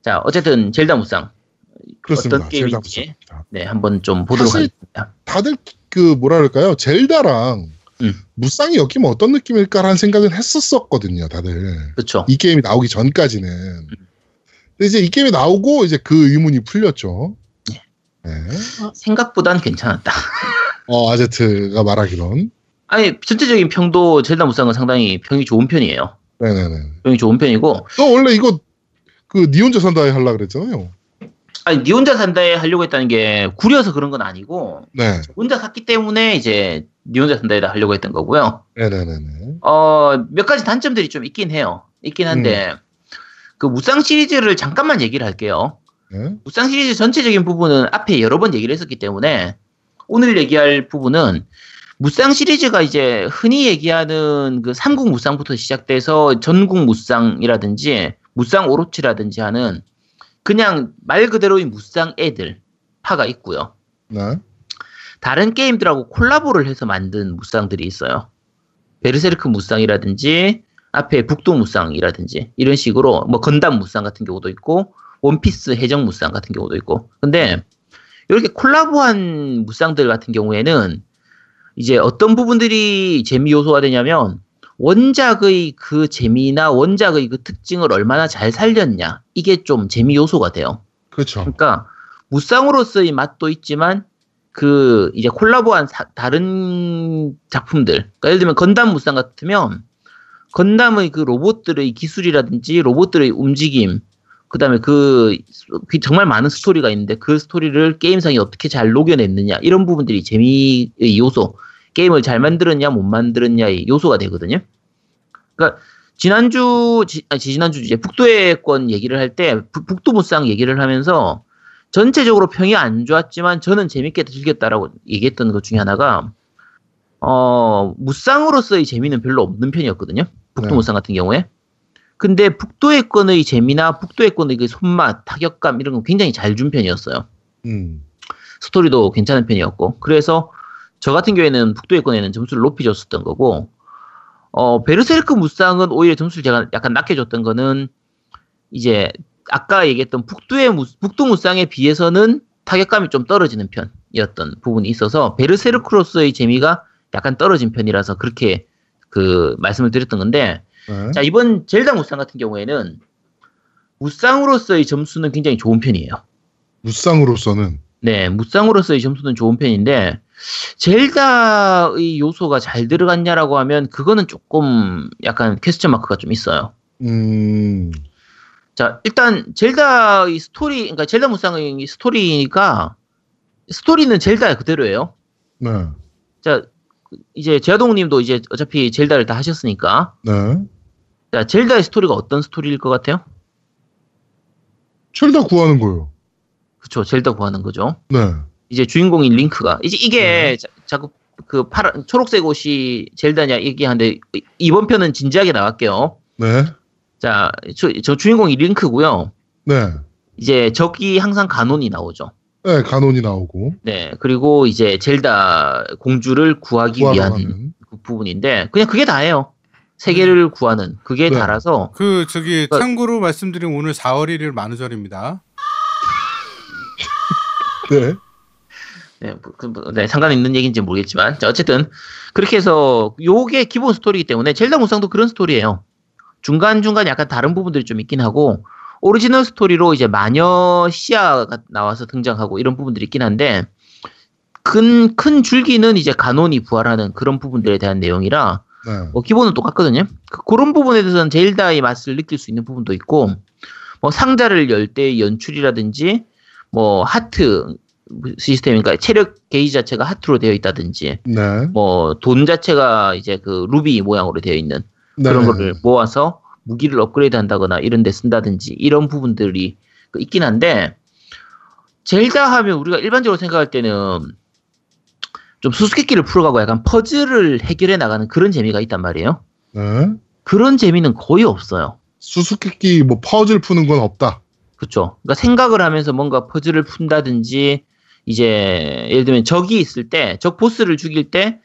자 어쨌든 젤다 무쌍 그렇습니다. 어떤 게임인지. 네 한번 좀 보도록 하겠습니다. 다들 그 뭐라 그럴까요? 젤다랑 음. 무쌍이 엮이면 어떤 느낌일까라는 생각은 했었었거든요, 다들. 그렇죠. 이 게임이 나오기 전까지는. 근데 이제 이 게임이 나오고 이제 그 의문이 풀렸죠. 네. 생각보단 괜찮았다. (laughs) 어, 아제트가 말하기론. 아니 전체적인 평도 젤다 무쌍은 상당히 평이 좋은 편이에요. 네네네. 평이 좋은 편이고 너 원래 이거 그 니 혼자 산다에 하려 그랬잖아요. 아니 니 혼자 산다에 하려고 했다는 게 구려서 그런 건 아니고 네. 혼자 샀기 때문에 이제 니 혼자 산다에다 하려고 했던 거고요. 네네네네. 어몇 가지 단점들이 좀 있긴 해요. 있긴 한데 그 무쌍 시리즈를 잠깐만 얘기를 할게요. 네. 무쌍 시리즈 전체적인 부분은 앞에 여러 번 얘기를 했었기 때문에 오늘 얘기할 부분은 무쌍 시리즈가 이제 흔히 얘기하는 그 삼국 무쌍부터 시작돼서 전국 무쌍이라든지 무쌍 오로치라든지 하는 그냥 말 그대로인 무쌍 애들 파가 있고요. 네. 다른 게임들하고 콜라보를 해서 만든 무쌍들이 있어요. 베르세르크 무쌍이라든지 앞에 북도 무쌍이라든지 이런 식으로 뭐 건담 무쌍 같은 경우도 있고 원피스 해적 무쌍 같은 경우도 있고. 근데 이렇게 콜라보한 무쌍들 같은 경우에는 이제 어떤 부분들이 재미 요소가 되냐면 원작의 그 재미나 원작의 그 특징을 얼마나 잘 살렸냐 이게 좀 재미 요소가 돼요. 그렇죠. 그러니까 무쌍으로서의 맛도 있지만 그 이제 콜라보한 사- 다른 작품들 그러니까 예를 들면 건담 무쌍 같으면 건담의 그 로봇들의 기술이라든지 로봇들의 움직임 그다음에 그, 그 정말 많은 스토리가 있는데 그 스토리를 게임상에 어떻게 잘 녹여냈느냐 이런 부분들이 재미의 요소 게임을 잘 만들었냐 못 만들었냐의 요소가 되거든요. 그러니까 지난주 지, 아니, 지난주 이제 북도의 권 얘기를 할 때 북도 무쌍 얘기를 하면서 전체적으로 평이 안 좋았지만 저는 재밌게 즐겼다라고 얘기했던 것 중에 하나가 어 무쌍으로서의 재미는 별로 없는 편이었거든요. 북두 네. 무쌍 같은 경우에. 근데 북두의 권의 재미나 북두의 권의 그 손맛, 타격감 이런 건 굉장히 잘 준 편이었어요. 음. 스토리도 괜찮은 편이었고 그래서 저 같은 경우에는 북두의 권에는 점수를 높이 줬었던 거고 어 베르세르크 무쌍은 오히려 점수를 제가 약간 낮게 줬던 거는 이제 아까 얘기했던 북두의 무, 북두 무쌍에 비해서는 타격감이 좀 떨어지는 편이었던 부분이 있어서 베르세르크로서의 재미가 약간 떨어진 편이라서 그렇게 그 말씀을 드렸던 건데 네. 자 이번 젤다 무쌍 같은 경우에는 무쌍으로서의 점수는 굉장히 좋은 편이에요. 무쌍으로서는 네, 무쌍으로서의 점수는 좋은 편인데 젤다의 요소가 잘 들어갔냐라고 하면 그거는 조금 약간 퀘스천 마크가 좀 있어요. 음. 자, 일단 젤다의 스토리, 그러니까 젤다 무쌍의 스토리가 스토리는 젤다 그대로예요. 네. 자, 이제 제아동님도 이제 어차피 젤다를 다 하셨으니까 네. 자, 젤다의 스토리가 어떤 스토리일 것 같아요? 젤다 구하는 거예요. 그쵸, 젤다 구하는 거죠. 네. 이제 주인공인 링크가 이제 이게 네. 자, 자꾸 그 파란 초록색 옷이 젤다냐 얘기하는데 이번 편은 진지하게 나갈게요. 네. 자, 저, 저 주인공이 링크고요. 네. 이제 적이 항상 가논이 나오죠. 네, 간혼이 나오고 네, 그리고 이제 젤다 공주를 구하기 위한. 그 부분인데 그냥 그게 다예요. 세계를 구하는 그게 네. 다라서 그 저기 그- 참고로 말씀드리면 오늘 4월 1일 만우절입니다. 네. 네, 뭐, 그, 뭐, 네, 상관 있는 얘기인지 모르겠지만 자, 어쨌든 그렇게 해서 요게 기본 스토리이기 때문에 젤다 무쌍도 그런 스토리예요. 중간 중간 약간 다른 부분들이 좀 있긴 하고 오리지널 스토리로 이제 마녀 시아가 나와서 등장하고 이런 부분들이 있긴 한데 큰, 큰 줄기는 이제 가논이 부활하는 그런 부분들에 대한 내용이라 네. 뭐 기본은 똑같거든요. 그, 그런 부분에 대해서는 젤다의 맛을 느낄 수 있는 부분도 있고 뭐 상자를 열 때 연출이라든지 뭐 하트 시스템이니까 체력 게이지 자체가 하트로 되어 있다든지 네. 뭐 돈 자체가 이제 그 루비 모양으로 되어 있는 네. 그런 거를 모아서 무기를 업그레이드 한다거나 이런 데 쓴다든지 이런 부분들이 그 있긴 한데 젤다 하면 우리가 일반적으로 생각할 때는 좀 수수께끼를 풀어가고 약간 퍼즐을 해결해 나가는 그런 재미가 있단 말이에요. 네. 그런 재미는 거의 없어요. 수수께끼 뭐 퍼즐 푸는 건 없다. 그렇죠. 그러니까 생각을 하면서 뭔가 퍼즐을 푼다든지 이제 예를 들면 적이 있을 때 적 보스를 죽일 때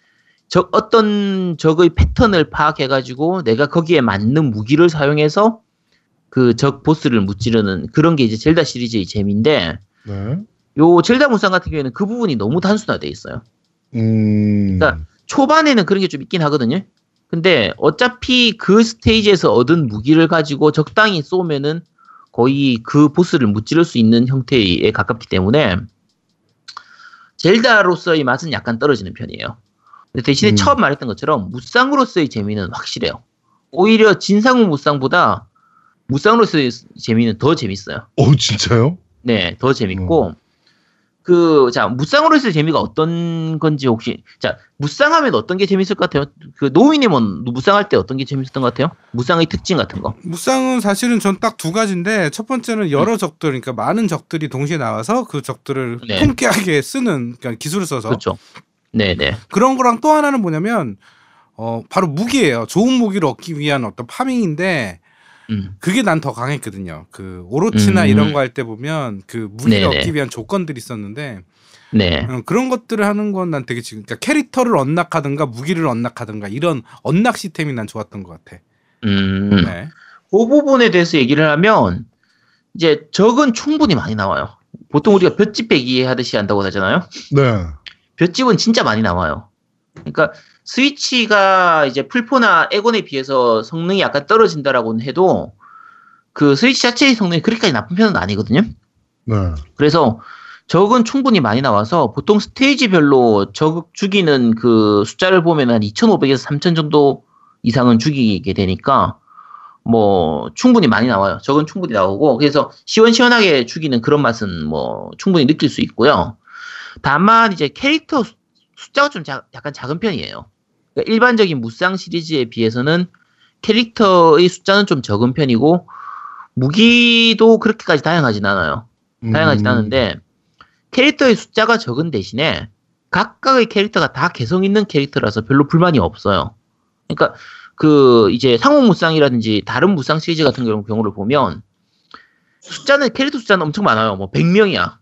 적 어떤 적의 패턴을 파악해 가지고 내가 거기에 맞는 무기를 사용해서 그 적 보스를 무찌르는 그런 게 이제 젤다 시리즈의 재미인데 네. 요 젤다 무쌍 같은 경우에는 그 부분이 너무 단순화돼 있어요. 음. 그러니까 초반에는 그런 게 좀 있긴 하거든요. 근데 어차피 그 스테이지에서 얻은 무기를 가지고 적당히 쏘면은 거의 그 보스를 무찌를 수 있는 형태에 가깝기 때문에 젤다로서의 맛은 약간 떨어지는 편이에요. 대신에 음. 처음 말했던 것처럼 무쌍으로서의 재미는 확실해요. 오히려 진상우 무쌍보다 무쌍으로서의 재미는 더 재밌어요. 어 진짜요? 네, 더 재밌고 그 자 무쌍으로서의 재미가 어떤 건지 혹시 자 무쌍하면 어떤 게 재밌을 것 같아요? 그 노미님은 무쌍할 때 어떤 게 재밌었던 것 같아요? 무쌍의 특징 같은 거. 무쌍은 사실은 전 딱 두 가지인데 첫 번째는 여러 적들 그러니까 많은 적들이 동시에 나와서 그 적들을 네. 통쾌하게 쓰는 그러니까 기술을 써서 그렇죠. 네, 네. 그런 거랑 또 하나는 뭐냐면 어 바로 무기예요. 좋은 무기를 얻기 위한 어떤 파밍인데 음. 그게 난 더 강했거든요. 그 오로치나 음. 이런 거 할 때 보면 그 무기를 네네. 얻기 위한 조건들이 있었는데 네. 어, 그런 것들을 하는 건 난 되게 지금 그러니까 캐릭터를 언락하든가 무기를 언락하든가 이런 언락 시스템이 난 좋았던 것 같아. 음. 네. 그 부분에 대해서 얘기를 하면 이제 적은 충분히 많이 나와요. 보통 우리가 볏짚 배기 하듯이 한다고 하잖아요. 네. 볏짚은 진짜 많이 나와요. 그러니까 스위치가 이제 풀포나 에곤에 비해서 성능이 약간 떨어진다라고는 해도 그 스위치 자체의 성능이 그렇게까지 나쁜 편은 아니거든요. 네. 그래서 적은 충분히 많이 나와서 보통 스테이지별로 적 죽이는 그 숫자를 보면 한 2,500에서 3,000 정도 이상은 죽이게 되니까 뭐 충분히 많이 나와요. 적은 충분히 나오고 그래서 시원시원하게 죽이는 그런 맛은 뭐 충분히 느낄 수 있고요. 다만 이제 캐릭터 수- 숫자가 좀 자- 약간 작은 편이에요. 그러니까 일반적인 무쌍 시리즈에 비해서는 캐릭터의 숫자는 좀 적은 편이고 무기도 그렇게까지 다양하진 않아요. 다양하진 음. 않은데 캐릭터의 숫자가 적은 대신에 각각의 캐릭터가 다 개성 있는 캐릭터라서 별로 불만이 없어요. 그러니까 그 이제 상호 무쌍이라든지 다른 무쌍 시리즈 같은 경우- 경우를 보면 숫자는 캐릭터 숫자는 엄청 많아요. 뭐 100명이야.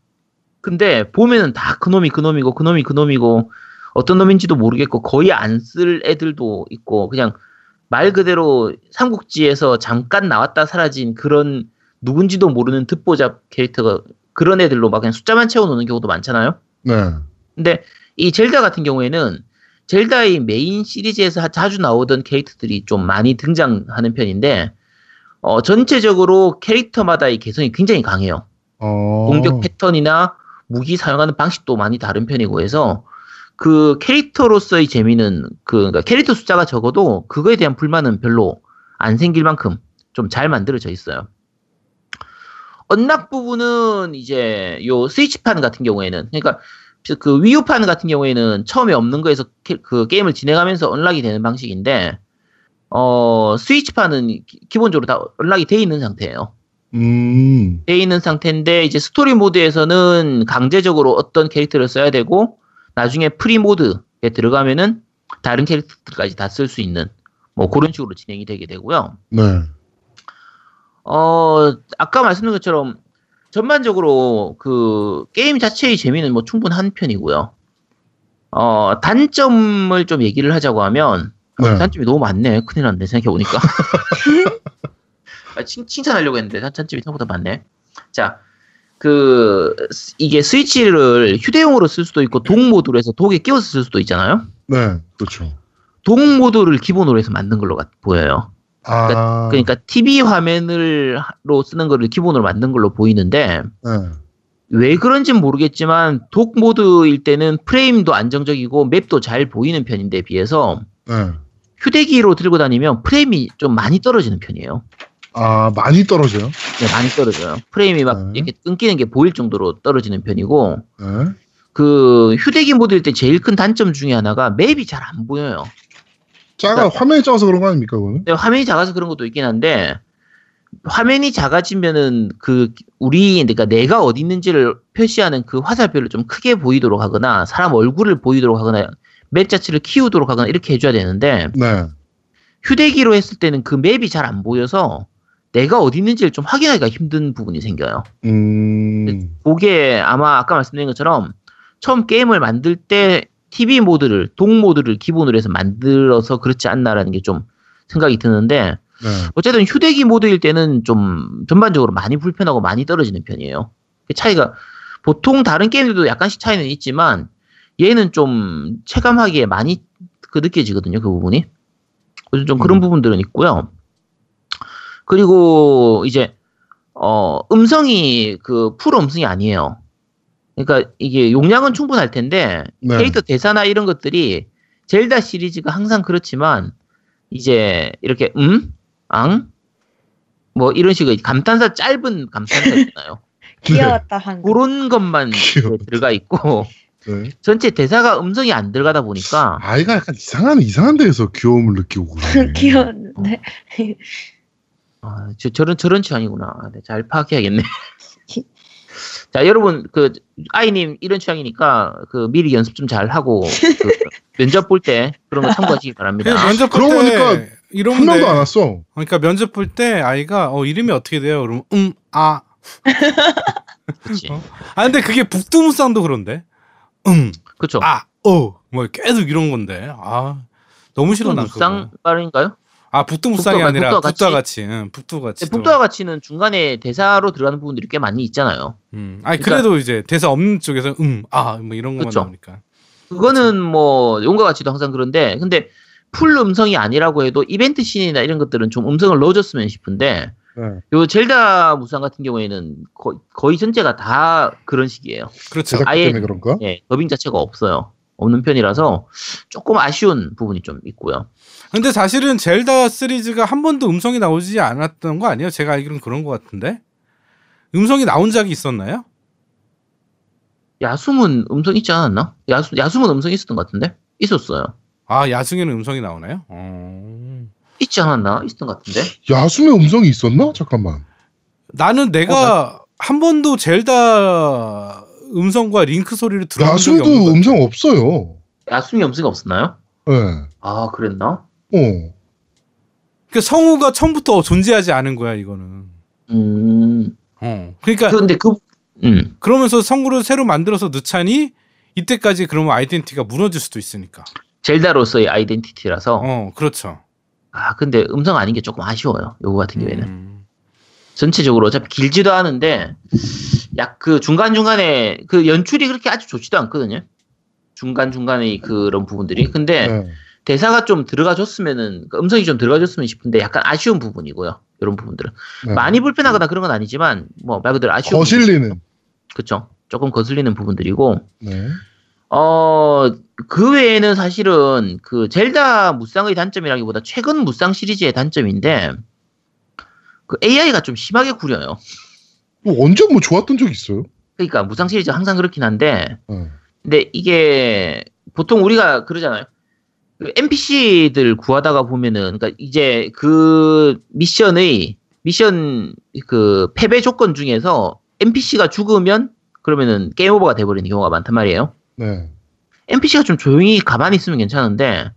근데 보면은 다 그놈이 그놈이고 그놈이 그놈이고 어떤 놈인지도 모르겠고 거의 안 쓸 애들도 있고 그냥 말 그대로 삼국지에서 잠깐 나왔다 사라진 그런 누군지도 모르는 듣보잡 캐릭터가 그런 애들로 막 그냥 숫자만 채워놓는 경우도 많잖아요. 네. 근데 이 젤다 같은 경우에는 젤다의 메인 시리즈에서 하- 자주 나오던 캐릭터들이 좀 많이 등장하는 편인데 어, 전체적으로 캐릭터마다 의 개성이 굉장히 강해요. 어. 공격 패턴이나 무기 사용하는 방식도 많이 다른 편이고 해서 그 캐릭터로서의 재미는 그 그러니까 캐릭터 숫자가 적어도 그거에 대한 불만은 별로 안 생길 만큼 좀 잘 만들어져 있어요. 언락 부분은 이제 요 스위치판 같은 경우에는 그러니까 그 위유판 같은 경우에는 처음에 없는 거에서 게- 그 게임을 진행하면서 언락이 되는 방식인데 어 스위치판은 기- 기본적으로 다 unlock이 돼 있는 상태예요. 음. 돼 있는 상태인데 이제 스토리 모드에서는 강제적으로 어떤 캐릭터를 써야 되고 나중에 프리 모드에 들어가면은 다른 캐릭터들까지 다 쓸 수 있는 뭐 그런 식으로 진행이 되게 되고요. 네. 어 아까 말씀드린 것처럼 전반적으로 그 게임 자체의 재미는 뭐 충분한 편이고요. 어 단점을 좀 얘기를 하자고 하면 네. 단점이 너무 많네. 큰일 났네 생각해 보니까. (laughs) 아, 칭, 칭찬하려고 했는데 단점이 생각보다 많네. 자, 그 이게 스위치를 휴대용으로 쓸 수도 있고 동 모드로 해서 독에 끼워서 쓸 수도 있잖아요. 네. 그렇죠. 동 모드를 기본으로 해서 만든 걸로 같- 보여요. 아. 그러니까 TV 화면으로 쓰는 거를 기본으로 만든 걸로 보이는데 네. 왜 그런지는 모르겠지만 독 모드일 때는 프레임도 안정적이고 맵도 잘 보이는 편인데 비해서 네. 휴대기로 들고 다니면 프레임이 좀 많이 떨어지는 편이에요. 아, 많이 떨어져요. 네, 많이 떨어져요. 프레임이 막 네. 이렇게 끊기는 게 보일 정도로 떨어지는 편이고, 네. 그 휴대기 모드일 때 제일 큰 단점 중에 하나가 맵이 잘 안 보여요. 작아, 화면이 작아서 그런 거 아닙니까, 그거는? 근데 화면이 작아서 그런 것도 있긴 한데, 화면이 작아지면은 그 우리 그러니까 내가 어디 있는지를 표시하는 그 화살표를 좀 크게 보이도록 하거나 사람 얼굴을 보이도록 하거나 맵 자체를 키우도록 하거나 이렇게 해줘야 되는데 네. 휴대기로 했을 때는 그 맵이 잘 안 보여서 내가 어디 있는지를 좀 확인하기가 힘든 부분이 생겨요. 음. 그게 아마 아까 말씀드린 것처럼 처음 게임을 만들 때 TV 모드를 동 모드를 기본으로 해서 만들어서 그렇지 않나라는 게 좀 생각이 드는데 네. 어쨌든 휴대기 모드일 때는 좀 전반적으로 많이 불편하고 많이 떨어지는 편이에요. 그 차이가 보통 다른 게임들도 약간씩 차이는 있지만 얘는 좀 체감하기에 많이 그 느껴지거든요. 그 부분이. 그래서 좀 그런 음. 부분들은 있고요. 그리고 이제 어 음성이 그 풀 음성이 아니에요. 그러니까 이게 용량은 충분할 텐데 네. 캐릭터 대사나 이런 것들이 젤다 시리즈가 항상 그렇지만 이제 이렇게 음, 앙, 뭐 이런 식의 감탄사 짧은 감탄사 있잖아요. (laughs) 귀여웠다 방금. 그런 것만. 들어가 있고 네. 전체 대사가 음성이 안 들어가다 보니까 아이가 약간 이상한, 이상한 데에서 귀여움을 느끼고 그러네. (laughs) 귀여웠는데. 아, 저, 저런 저런 취향이구나. 네, 잘 파악해야겠네. (laughs) 자 여러분 그 아이님 이런 취향이니까 그 미리 연습 좀 잘 하고 그 (laughs) 면접 볼 때 그런 거 참고하시기 바랍니다. 면접 그러고 볼때 보니까 이런 명도 안 왔어. 그러니까 면접 볼 때 아이가 어 이름이 어떻게 돼요? 그러면 음아 그렇지. 어? 아 근데 그게 북두무쌍도 그런데 그렇죠. 음아어 뭐 계속 이런 건데 아 너무 싫어 난 그거. 무쌍 발음인가요? 아 북두무쌍이 북두와- 아니라 북두와 같이? 북두와 같이. 응, 북두 같이. 근데 북두와 같이는 중간에 대사로 들어가는 부분들이 꽤 많이 있잖아요. 음. 아니 그러니까- 그래도 이제 대사 없는 쪽에서 음, 아, 뭐 이런 것만 그쵸. 나오니까. 그거는 뭐 용과 같이도 항상 그런데 근데 풀 음성이 아니라고 해도 이벤트 씬이나 이런 것들은 좀 음성을 넣어줬으면 싶은데 네. 요 젤다 무쌍 같은 경우에는 거, 거의 전체가 다 그런 식이에요. 그렇죠. 아예- 때문에 그런가? 예, 더빙 자체가 없어요. 없는 편이라서 조금 아쉬운 부분이 좀 있고요. 근데 사실은 젤다 시리즈가 한 번도 음성이 나오지 않았던 거 아니에요? 제가 알기로는 그런 것 같은데. 음성이 나온 적이 있었나요? 야숨은 음성 있지 않았나? 야숨, 야숨은 음성 있었던 것 같은데? 있었어요. 아, 야승에는 음성이 나오나요? 어... 있지 않았나? 있었던 것 같은데? 야숨의 음성이 있었나? 잠깐만. 나는 내가 한 번도 젤다 음성과 링크 소리를 들어본 적이 없는 야숨도 것 음성 없어요. 야숨이 음성이 없었나요? 예. 네. 아, 그랬나? 어. 그 성우가 처음부터 존재하지 않은 거야 이거는. 음. 어. 그러니까 근데 그, 음. 그러면서 성우를 새로 만들어서 넣자니 이때까지 그러면 아이덴티티가 무너질 수도 있으니까. 젤다로서의 아이덴티티라서. 어, 그렇죠. 아, 근데 음성 아닌 게 조금 아쉬워요. 요거 같은 경우에는. 음. 전체적으로 어차피 길지도 않은데, 약 그 중간중간에 그 연출이 그렇게 아주 좋지도 않거든요. 중간중간의 그런 부분들이. 근데 네. 대사가 좀 들어가줬으면은, 그 음성이 좀 들어가줬으면 싶은데 약간 아쉬운 부분이고요. 이런 부분들은. 네. 많이 불편하거나 그런 건 아니지만, 뭐, 말 그대로 아쉬운. 거실리는. 그쵸. 조금 거슬리는 부분들이고, 네. 어, 그 외에는 사실은 그 젤다 무쌍의 단점이라기보다 최근 무쌍 시리즈의 단점인데, 그 AI가 좀 심하게 구려요. 뭐 언제 뭐 좋았던 적 있어요? 그러니까 무쌍 시리즈 항상 그렇긴 한데, 네. 근데 이게 보통 우리가 그러잖아요. 그 NPC들 구하다가 보면은, 그러니까 이제 그 미션의 미션 그 패배 조건 중에서 NPC가 죽으면 그러면은 게임 오버가 돼버리는 경우가 많단 말이에요. 네. NPC가 좀 조용히 가만히 있으면 괜찮은데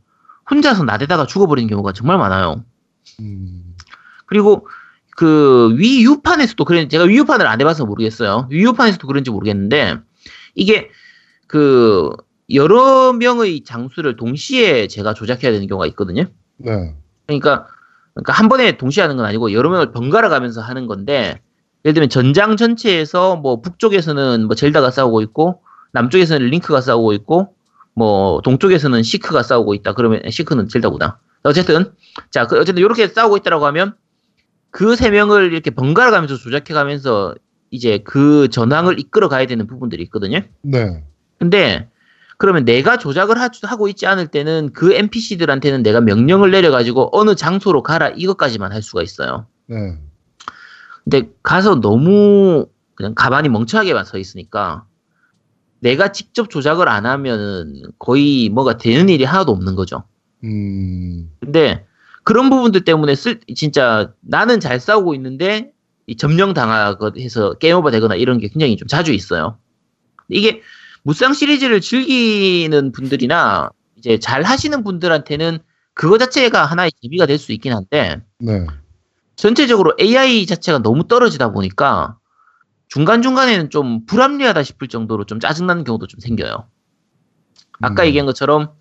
혼자서 나대다가 죽어버리는 경우가 정말 많아요. 음. 그리고 그 위유판에서도 그랬 제가 위유판을 안 해봐서 모르겠어요. 위유판에서도 그런지 모르겠는데 이게 그 여러 명의 장수를 동시에 제가 조작해야 되는 경우가 있거든요. 네. 그러니까 그러니까 한 번에 동시에 하는 건 아니고 여러 명을 번갈아 가면서 하는 건데 예를 들면 전장 전체에서 뭐 북쪽에서는 뭐 젤다가 싸우고 있고 남쪽에서는 링크가 싸우고 있고 뭐 동쪽에서는 시크가 싸우고 있다 그러면 시크는 젤다구나 어쨌든 자 그 어쨌든 이렇게 싸우고 있다라고 하면 그 세 명을 이렇게 번갈아 가면서 조작해 가면서 이제 그 전황을 이끌어 가야 되는 부분들이 있거든요 네. 근데 그러면 내가 조작을 하, 고 있지 않을 때는 그 NPC들한테는 내가 명령을 내려가지고 어느 장소로 가라 이것까지만 할 수가 있어요. 네. 근데 가서 너무 그냥 가만히 멍청하게만 서 있으니까 내가 직접 조작을 안 하면은 거의 뭐가 되는 일이 하나도 없는 거죠. 음. 근데 그런 부분들 때문에 쓸 진짜 나는 잘 싸우고 있는데 이 점령 당하고 해서 게임 오버 되거나 이런 게 굉장히 좀 자주 있어요. 이게 무쌍 시리즈를 즐기는 분들이나 이제 잘 하시는 분들한테는 그거 자체가 하나의 재미가 될 수 있긴 한데 네. 전체적으로 AI 자체가 너무 떨어지다 보니까 중간중간에는 좀 불합리하다 싶을 정도로 좀 짜증나는 경우도 좀 생겨요. 아까 음. 얘기한 것처럼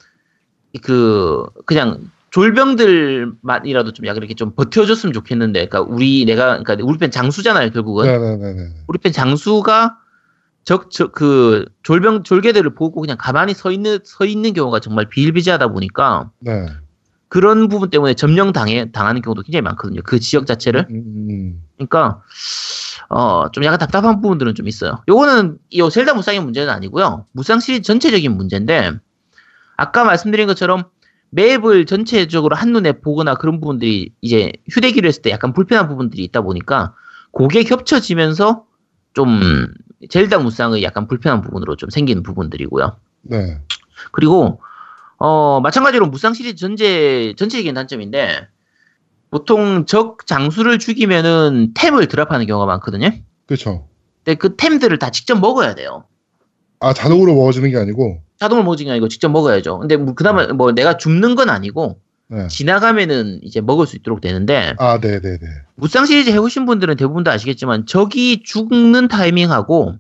그 그냥 졸병들만이라도 좀 약간 이렇게 좀 버텨줬으면 좋겠는데, 그러니까 우리 내가 그러니까 우리 편 장수잖아요 결국은 네네네네. 우리 편 장수가 적그 졸병 졸개들을 보고 그냥 가만히 서 있는 서 있는 경우가 정말 비일비재하다 보니까 네. 그런 부분 때문에 점령 당해 당하는 경우도 굉장히 많거든요. 그 지역 자체를. 음. 그러니까 어 좀 약간 답답한 부분들은 좀 있어요. 요거는 이 젤다 무쌍의 문제는 아니고요. 무쌍 시리즈 전체적인 문제인데 아까 말씀드린 것처럼 맵을 전체적으로 한눈에 보거나 그런 부분들이 이제 휴대기를 했을 때 약간 불편한 부분들이 있다 보니까 그게 겹쳐지면서 좀 젤다 무쌍의 약간 불편한 부분으로 좀 생기는 부분들이고요. 네. 그리고 어 마찬가지로 무쌍 시리즈 전체 전체적인 단점인데 보통 적 장수를 죽이면은 템을 드랍하는 경우가 많거든요. 그렇죠. 근데 그 템들을 다 직접 먹어야 돼요. 아 자동으로 먹어지는 게 아니고. 자동으로 게 아니고 직접 먹어야죠. 근데 뭐 그나마 뭐 내가 죽는 건 아니고 네. 지나가면은 이제 먹을 수 있도록 되는데 아 네 네 네. 무쌍 시리즈 해보신 분들은 대부분 다 아시겠지만 적이 죽는 타이밍하고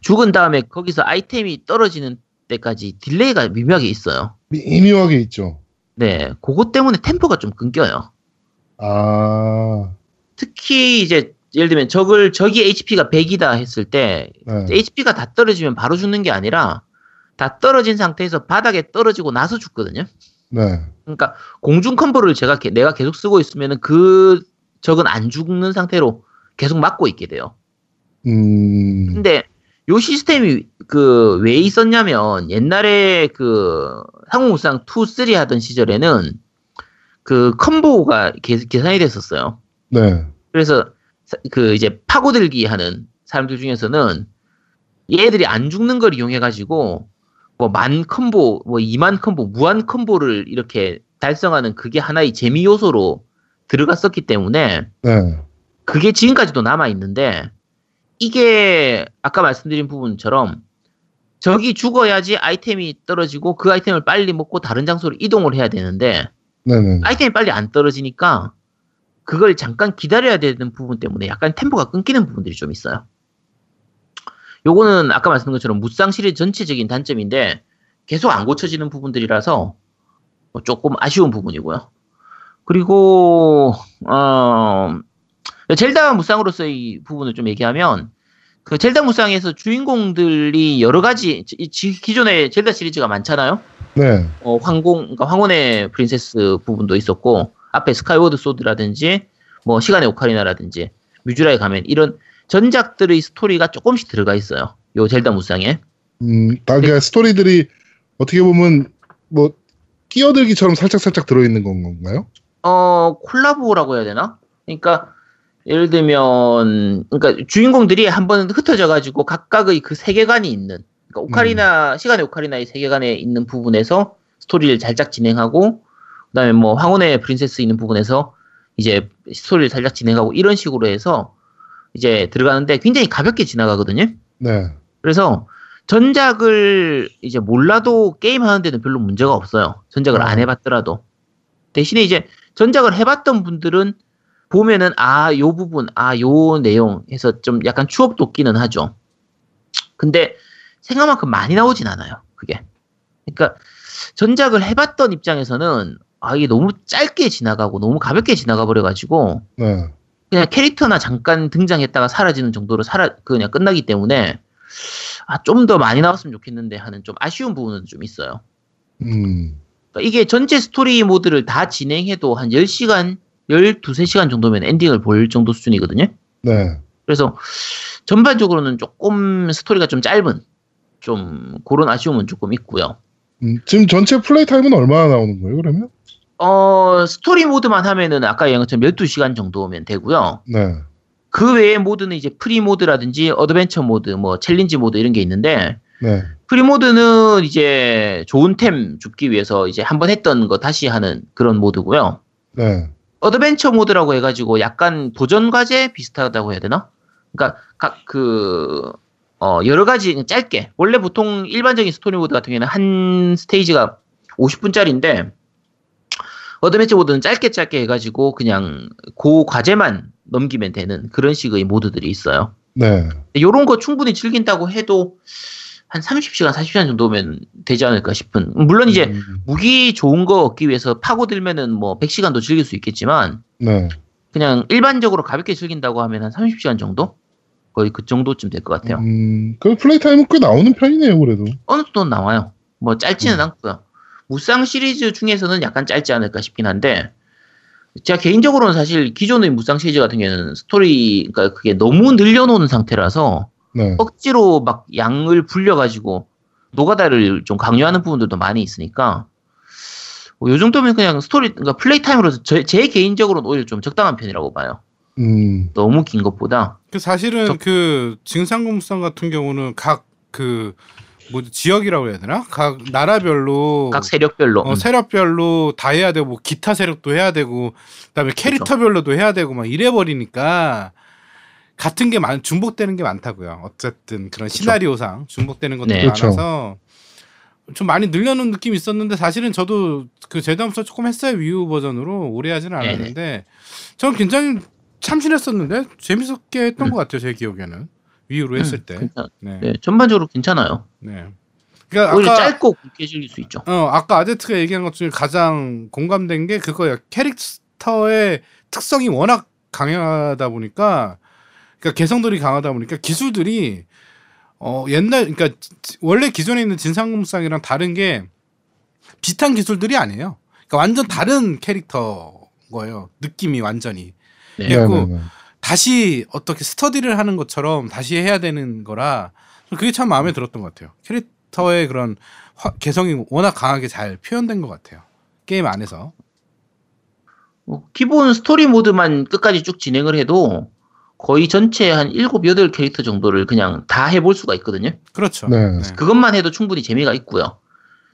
죽은 다음에 거기서 아이템이 떨어지는 때까지 delay가 미묘하게 있어요. 미묘하게 있죠. 네, 그것 때문에 템포가 좀 끊겨요. 아, 특히 이제 예를 들면 적을 적이 HP가 100이다 했을 때 네. HP가 다 떨어지면 바로 죽는 게 아니라 다 떨어진 상태에서 바닥에 떨어지고 나서 죽거든요. 네. 그러니까 공중 콤보를 제가 게- 내가 계속 쓰고 있으면은 그 적은 안 죽는 상태로 계속 맞고 있게 돼요. 음, 근데 요 시스템이 그 왜 있었냐면 옛날에 그 항공무상 2, 3 하던 시절에는 그 컴보가 계, 계산이 됐었어요. 네. 그래서 사- 그 이제 파고들기 하는 사람들 중에서는 얘들이 안 죽는 걸 이용해 가지고 뭐 만 컴보, 뭐 2만 컴보, 무한 컴보를 이렇게 달성하는 그게 하나의 재미 요소로 들어갔었기 때문에 네. 그게 지금까지도 남아 있는데 이게 아까 말씀드린 부분처럼 적이 죽어야지 아이템이 떨어지고 그 아이템을 빨리 먹고 다른 장소로 이동을 해야 되는데 네네. 아이템이 빨리 안 떨어지니까 그걸 잠깐 기다려야 되는 부분 때문에 약간 템포가 끊기는 부분들이 좀 있어요. 요거는 아까 말씀드린 것처럼 무쌍 시리즈 전체적인 단점인데 계속 안 고쳐지는 부분들이라서 뭐 조금 아쉬운 부분이고요. 그리고 어 젤다 무쌍으로서의 부분을 좀 얘기하면 그 젤다 무쌍에서 주인공들이 여러 가지 기존에 젤다 시리즈가 많잖아요. 네. 어, 황공, 그러니까 황혼의 프린세스 부분도 있었고, 앞에 스카이워드 소드라든지, 뭐, 시간의 오카리나라든지, 무쥬라의 가면 이런 전작들의 스토리가 조금씩 들어가 있어요. 요 젤다 무쌍에. 음, 다 그러니까 스토리들이 어떻게 보면 뭐 끼어들기처럼 살짝 살짝 들어있는 건 건가요? 어, 콜라보라고 해야 되나? 그러니까, 예를 들면, 그러니까 주인공들이 한번 흩어져 가지고 각각의 그 세계관이 있는, 그러니까 오카리나, 시간의 오카리나의 세계관에 있는 부분에서 스토리를 살짝 진행하고, 그 다음에 뭐 황혼의 프린세스 있는 부분에서 이제 스토리를 살짝 진행하고 이런 식으로 해서 이제 들어가는데 굉장히 가볍게 지나가거든요. 네. 그래서 전작을 이제 몰라도 게임 하는 데는 별로 문제가 없어요. 전작을 안 어. 해봤더라도. 대신에 이제 전작을 해봤던 분들은 보면은 아, 요 부분, 아, 요 내용 해서 좀 약간 추억 돋기는 하죠. 근데 생각만큼 많이 나오진 않아요. 그게. 그러니까 전작을 해봤던 입장에서는 아, 이게 너무 짧게 지나가고 너무 가볍게 지나가 버려가지고 네. 그냥 캐릭터나 잠깐 등장했다가 사라지는 정도로 사라 그냥 끝나기 때문에 아 좀 더 많이 나왔으면 좋겠는데 하는 좀 아쉬운 부분은 좀 있어요. 음. 그러니까 이게 전체 스토리 모드를 다 진행해도 한 10시간, 12, 3시간 정도면 엔딩을 볼 정도 수준이거든요. 네. 그래서 전반적으로는 조금 스토리가 좀 짧은 좀 그런 아쉬움은 조금 있고요. 음, 지금 전체 플레이 타임은 얼마나 나오는 거예요, 그러면? 어, 스토리 모드만 하면은 아까 얘기한 것처럼 12시간 정도면 되고요. 네. 그 외의 모드는 이제 free 모드라든지 adventure 모드, 뭐 challenge 모드 이런 게 있는데 네. free 모드는 이제 좋은 템 줍기 위해서 이제 한번 했던 거 다시 하는 그런 모드고요. 네. adventure 모드라고 해가지고 약간 도전 과제 비슷하다고 해야 되나? 그러니까 각 그 어, 여러 가지 짧게 원래 보통 일반적인 스토리 모드 같은 경우에는 한 스테이지가 50분짜리인데 adventure 모드는 짧게 짧게 해가지고 그냥 그 과제만 넘기면 되는 그런 식의 모드들이 있어요. 네. 이런 거 충분히 즐긴다고 해도 한 30시간, 40시간 정도면 되지 않을까 싶은. 물론 이제 음, 무기 좋은 거 얻기 위해서 파고들면은 뭐 100시간도 즐길 수 있겠지만 네. 그냥 일반적으로 가볍게 즐긴다고 하면 한 30시간 정도? 거의 그 정도쯤 될 것 같아요. 음, 그 플레이 타임은 꽤 나오는 편이네요, 그래도. 어느 정도는 나와요. 뭐 짧지는 음. 않고요. 무쌍 시리즈 중에서는 약간 짧지 않을까 싶긴 한데 제가 개인적으로는 사실 기존의 무쌍 시리즈 같은 경우에는 스토리 그러니까 그게 너무 늘려놓은 상태라서 네. 억지로 막 양을 불려가지고 노가다를 좀 강요하는 부분들도 많이 있으니까 뭐요 정도면 그냥 스토리 그러니까 플레이 타임으로서 제, 제 개인적으로는 오히려 좀 적당한 편이라고 봐요. 음, 너무 긴 것보다 그 사실은 저- 그 징상공무상 같은 경우는 각그 뭐 지역이라고 해야 되나? 각 나라별로 각 세력별로 어, 음. 세력별로 다 해야 되고 뭐 기타 세력도 해야 되고 그다음에 캐릭터별로도 해야 되고 막 이래 버리니까 같은 게 많, 중복되는 게 많다고요. 어쨌든 그런 시나리오상 중복되는 것들이 네. 그렇죠. 많아서 좀 많이 늘려놓은 느낌이 있었는데 사실은 저도 그 제다음서 조금 했어요 위유 버전으로 오래 하지는 네네. 않았는데 저는 굉장히 참신했었는데 재밌었게 했던 음. 것 같아요 제 기억에는 위유로 했을 때. 괜찮- 네. 네, 전반적으로 괜찮아요. 네. 그러니까 오히려 아까 짧고 굵게 즐길 수 있죠. 어 아까 아제트가 얘기한 것 중에 가장 공감된 게 그거예요. 캐릭터의 특성이 워낙 강하다 보니까 그러니까 개성들이 강하다 보니까 기술들이 어 옛날 그러니까 지- 원래 기존에 있는 진상공상이랑 다른 게 비슷한 기술들이 아니에요. 그러니까 완전 다른 캐릭터 거예요. 느낌이 완전히 네. 그리고 네네네. 다시 어떻게 스터디를 하는 것처럼 다시 해야 되는 거라 그게 참 마음에 들었던 것 같아요. 캐릭터의 그런 화- 개성이 워낙 강하게 잘 표현된 것 같아요. 게임 안에서. 뭐 기본 스토리 모드만 끝까지 쭉 진행을 해도 거의 전체 한 7, 8 캐릭터 정도를 그냥 다 해볼 수가 있거든요. 그렇죠. 네. 그것만 해도 충분히 재미가 있고요.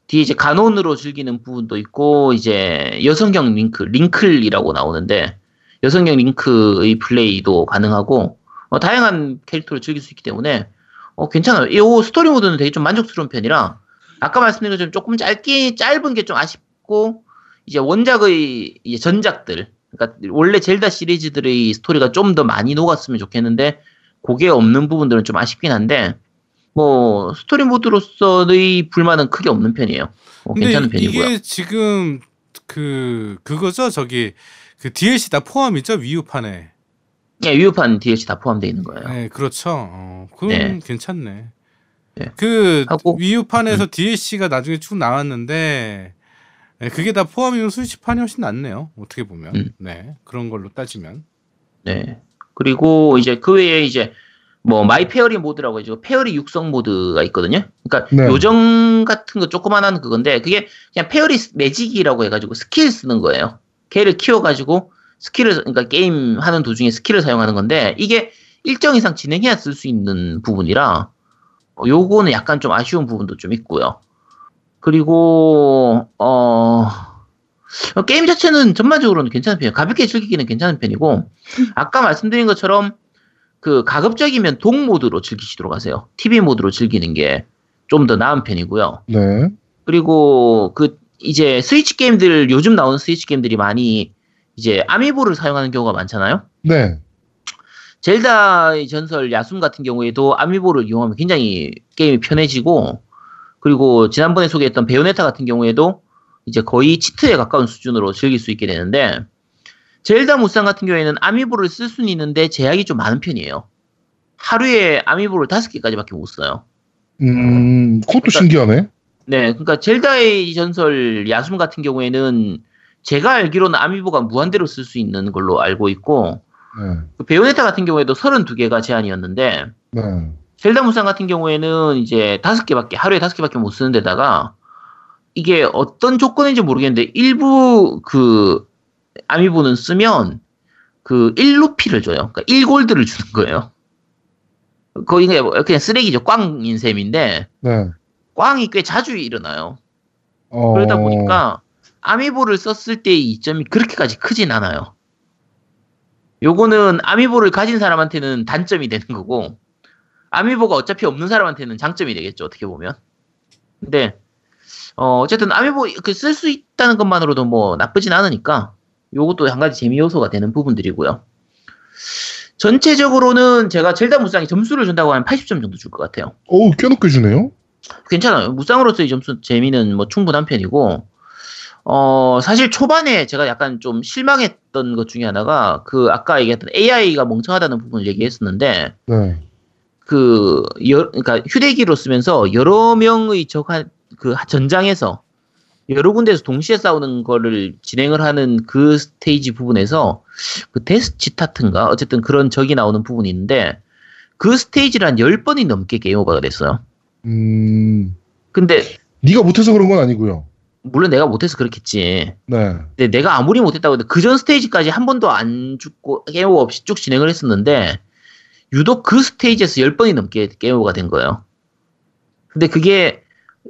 뒤에 이제 가논으로 즐기는 부분도 있고 이제 여성형 링크, 링클이라고 나오는데 여성형 링크의 플레이도 가능하고 어, 다양한 캐릭터를 즐길 수 있기 때문에 어, 괜찮아요. 이 스토리 모드는 되게 좀 만족스러운 편이라 아까 말씀드린 것처럼 조금 짧게 짧은 게 좀 아쉽고 이제 원작의 이제 전작들 그러니까 원래 젤다 시리즈들의 스토리가 좀 더 많이 녹았으면 좋겠는데 그게 없는 부분들은 좀 아쉽긴 한데 뭐 스토리 모드로서의 불만은 크게 없는 편이에요. 어, 근데 괜찮은 이- 편이고요. 이게 지금 그 그거죠. 저기 그 DLC 다 포함이죠. 위유판에. 예, 유효판 DLC 다 포함되어 있는 거예요. 네, 그렇죠. 어, 그럼 네. 괜찮네. 네. 그 하고- 위유판에서 DLC가 나중에 쭉 나왔는데 네, 그게 다 포함이면 스위치판이 훨씬 낫네요. 어떻게 보면. 음. 네. 그런 걸로 따지면. 네. 그리고 이제 그 외에 이제 뭐 my fairy 모드라고 해가지고 fairy 육성 모드가 있거든요. 그러니까 네. 요정 같은 거 조그만한 그건데 그게 그냥 fairy magic이라고 해가지고 스킬 쓰는 거예요. 걔를 키워가지고 스킬을 그러니까 게임 하는 도중에 스킬을 사용하는 건데 이게 일정 이상 진행해야 쓸 수 있는 부분이라 어, 요거는 약간 좀 아쉬운 부분도 좀 있고요. 그리고 어 어, 게임 자체는 전반적으로는 괜찮은 편이에요. 가볍게 즐기기는 괜찮은 편이고, (laughs) 아까 말씀드린 것처럼, 그, 가급적이면 동 모드로 즐기시도록 하세요. TV 모드로 즐기는 게 좀 더 나은 편이고요. 네. 그리고, 그, 이제 스위치 게임들, 요즘 나오는 스위치 게임들이 많이, 이제 아미보를 사용하는 경우가 많잖아요. 네. 젤다의 전설 야숨 같은 경우에도 아미보를 이용하면 굉장히 게임이 편해지고 그리고 지난번에 소개했던 베요네타 같은 경우에도 이제 거의 cheat에 가까운 수준으로 즐길 수 있게 되는데 젤다 무쌍 같은 경우에는 아미보를 쓸 수는 있는데 제약이 좀 많은 편이에요. 하루에 아미보를 다섯 개까지밖에 못 써요. 음, 그것도 그러니까- 신기하네. 네, 그러니까 젤다의 전설 야숨 같은 경우에는 제가 알기로는 아미보가 무한대로 쓸 수 있는 걸로 알고 있고 네. 그 베요네타 같은 경우에도 32개가 제한이었는데 네. 젤다 무쌍 같은 경우에는 이제 다섯 개밖에 하루에 다섯 개밖에 못 쓰는 데다가 이게 어떤 조건인지 모르겠는데 일부 그 아미보는 쓰면 그 1루피를 줘요. 그러니까 1골드를 주는 거예요. 거의 그냥 쓰레기죠. 꽝인 셈인데 네. 꽝이 꽤 자주 일어나요. 어... 그러다 보니까 아미보를 썼을 때의 이점이 그렇게까지 크진 않아요. 요거는 아미보를 가진 사람한테는 단점이 되는 거고 아미보가 어차피 없는 사람한테는 장점이 되겠죠. 어떻게 보면. 근데 어, 어쨌든 아미보 그 쓸 수 있다는 것만으로도 뭐 나쁘진 않으니까 요것도 한 가지 재미 요소가 되는 부분들이고요. 전체적으로는 제가 젤다 무쌍이 점수를 준다고 하면 80점 정도 줄 것 같아요. 어우, 꽤 높게 주네요. 괜찮아요. 무쌍으로서의 점수 재미는 뭐 충분한 편이고, 어, 사실 초반에 제가 약간 좀 실망했던 것 중에 하나가 그 아까 얘기했던 AI가 멍청하다는 부분을 얘기했었는데, 네. 그, 여, 그러니까 휴대기로 쓰면서 여러 명의 적한, 그 전장에서 여러 군데에서 동시에 싸우는 거를 진행을 하는 그 스테이지 부분에서 그 데스치타트인가? 어쨌든 그런 적이 나오는 부분이 있는데, 그 스테이지를 한 10번이 넘게 게임 오버가 됐어요. 음, 근데 네가 못해서 그런 건 아니고요. 물론 내가 못해서 그렇겠지. 네. 근데 내가 아무리 못했다고 해도 그 전 스테이지까지 한 번도 안 죽고 게임 오버 없이 쭉 진행을 했었는데 유독 그 스테이지에서 10번이 넘게 게임 오버가 된 거예요. 근데 그게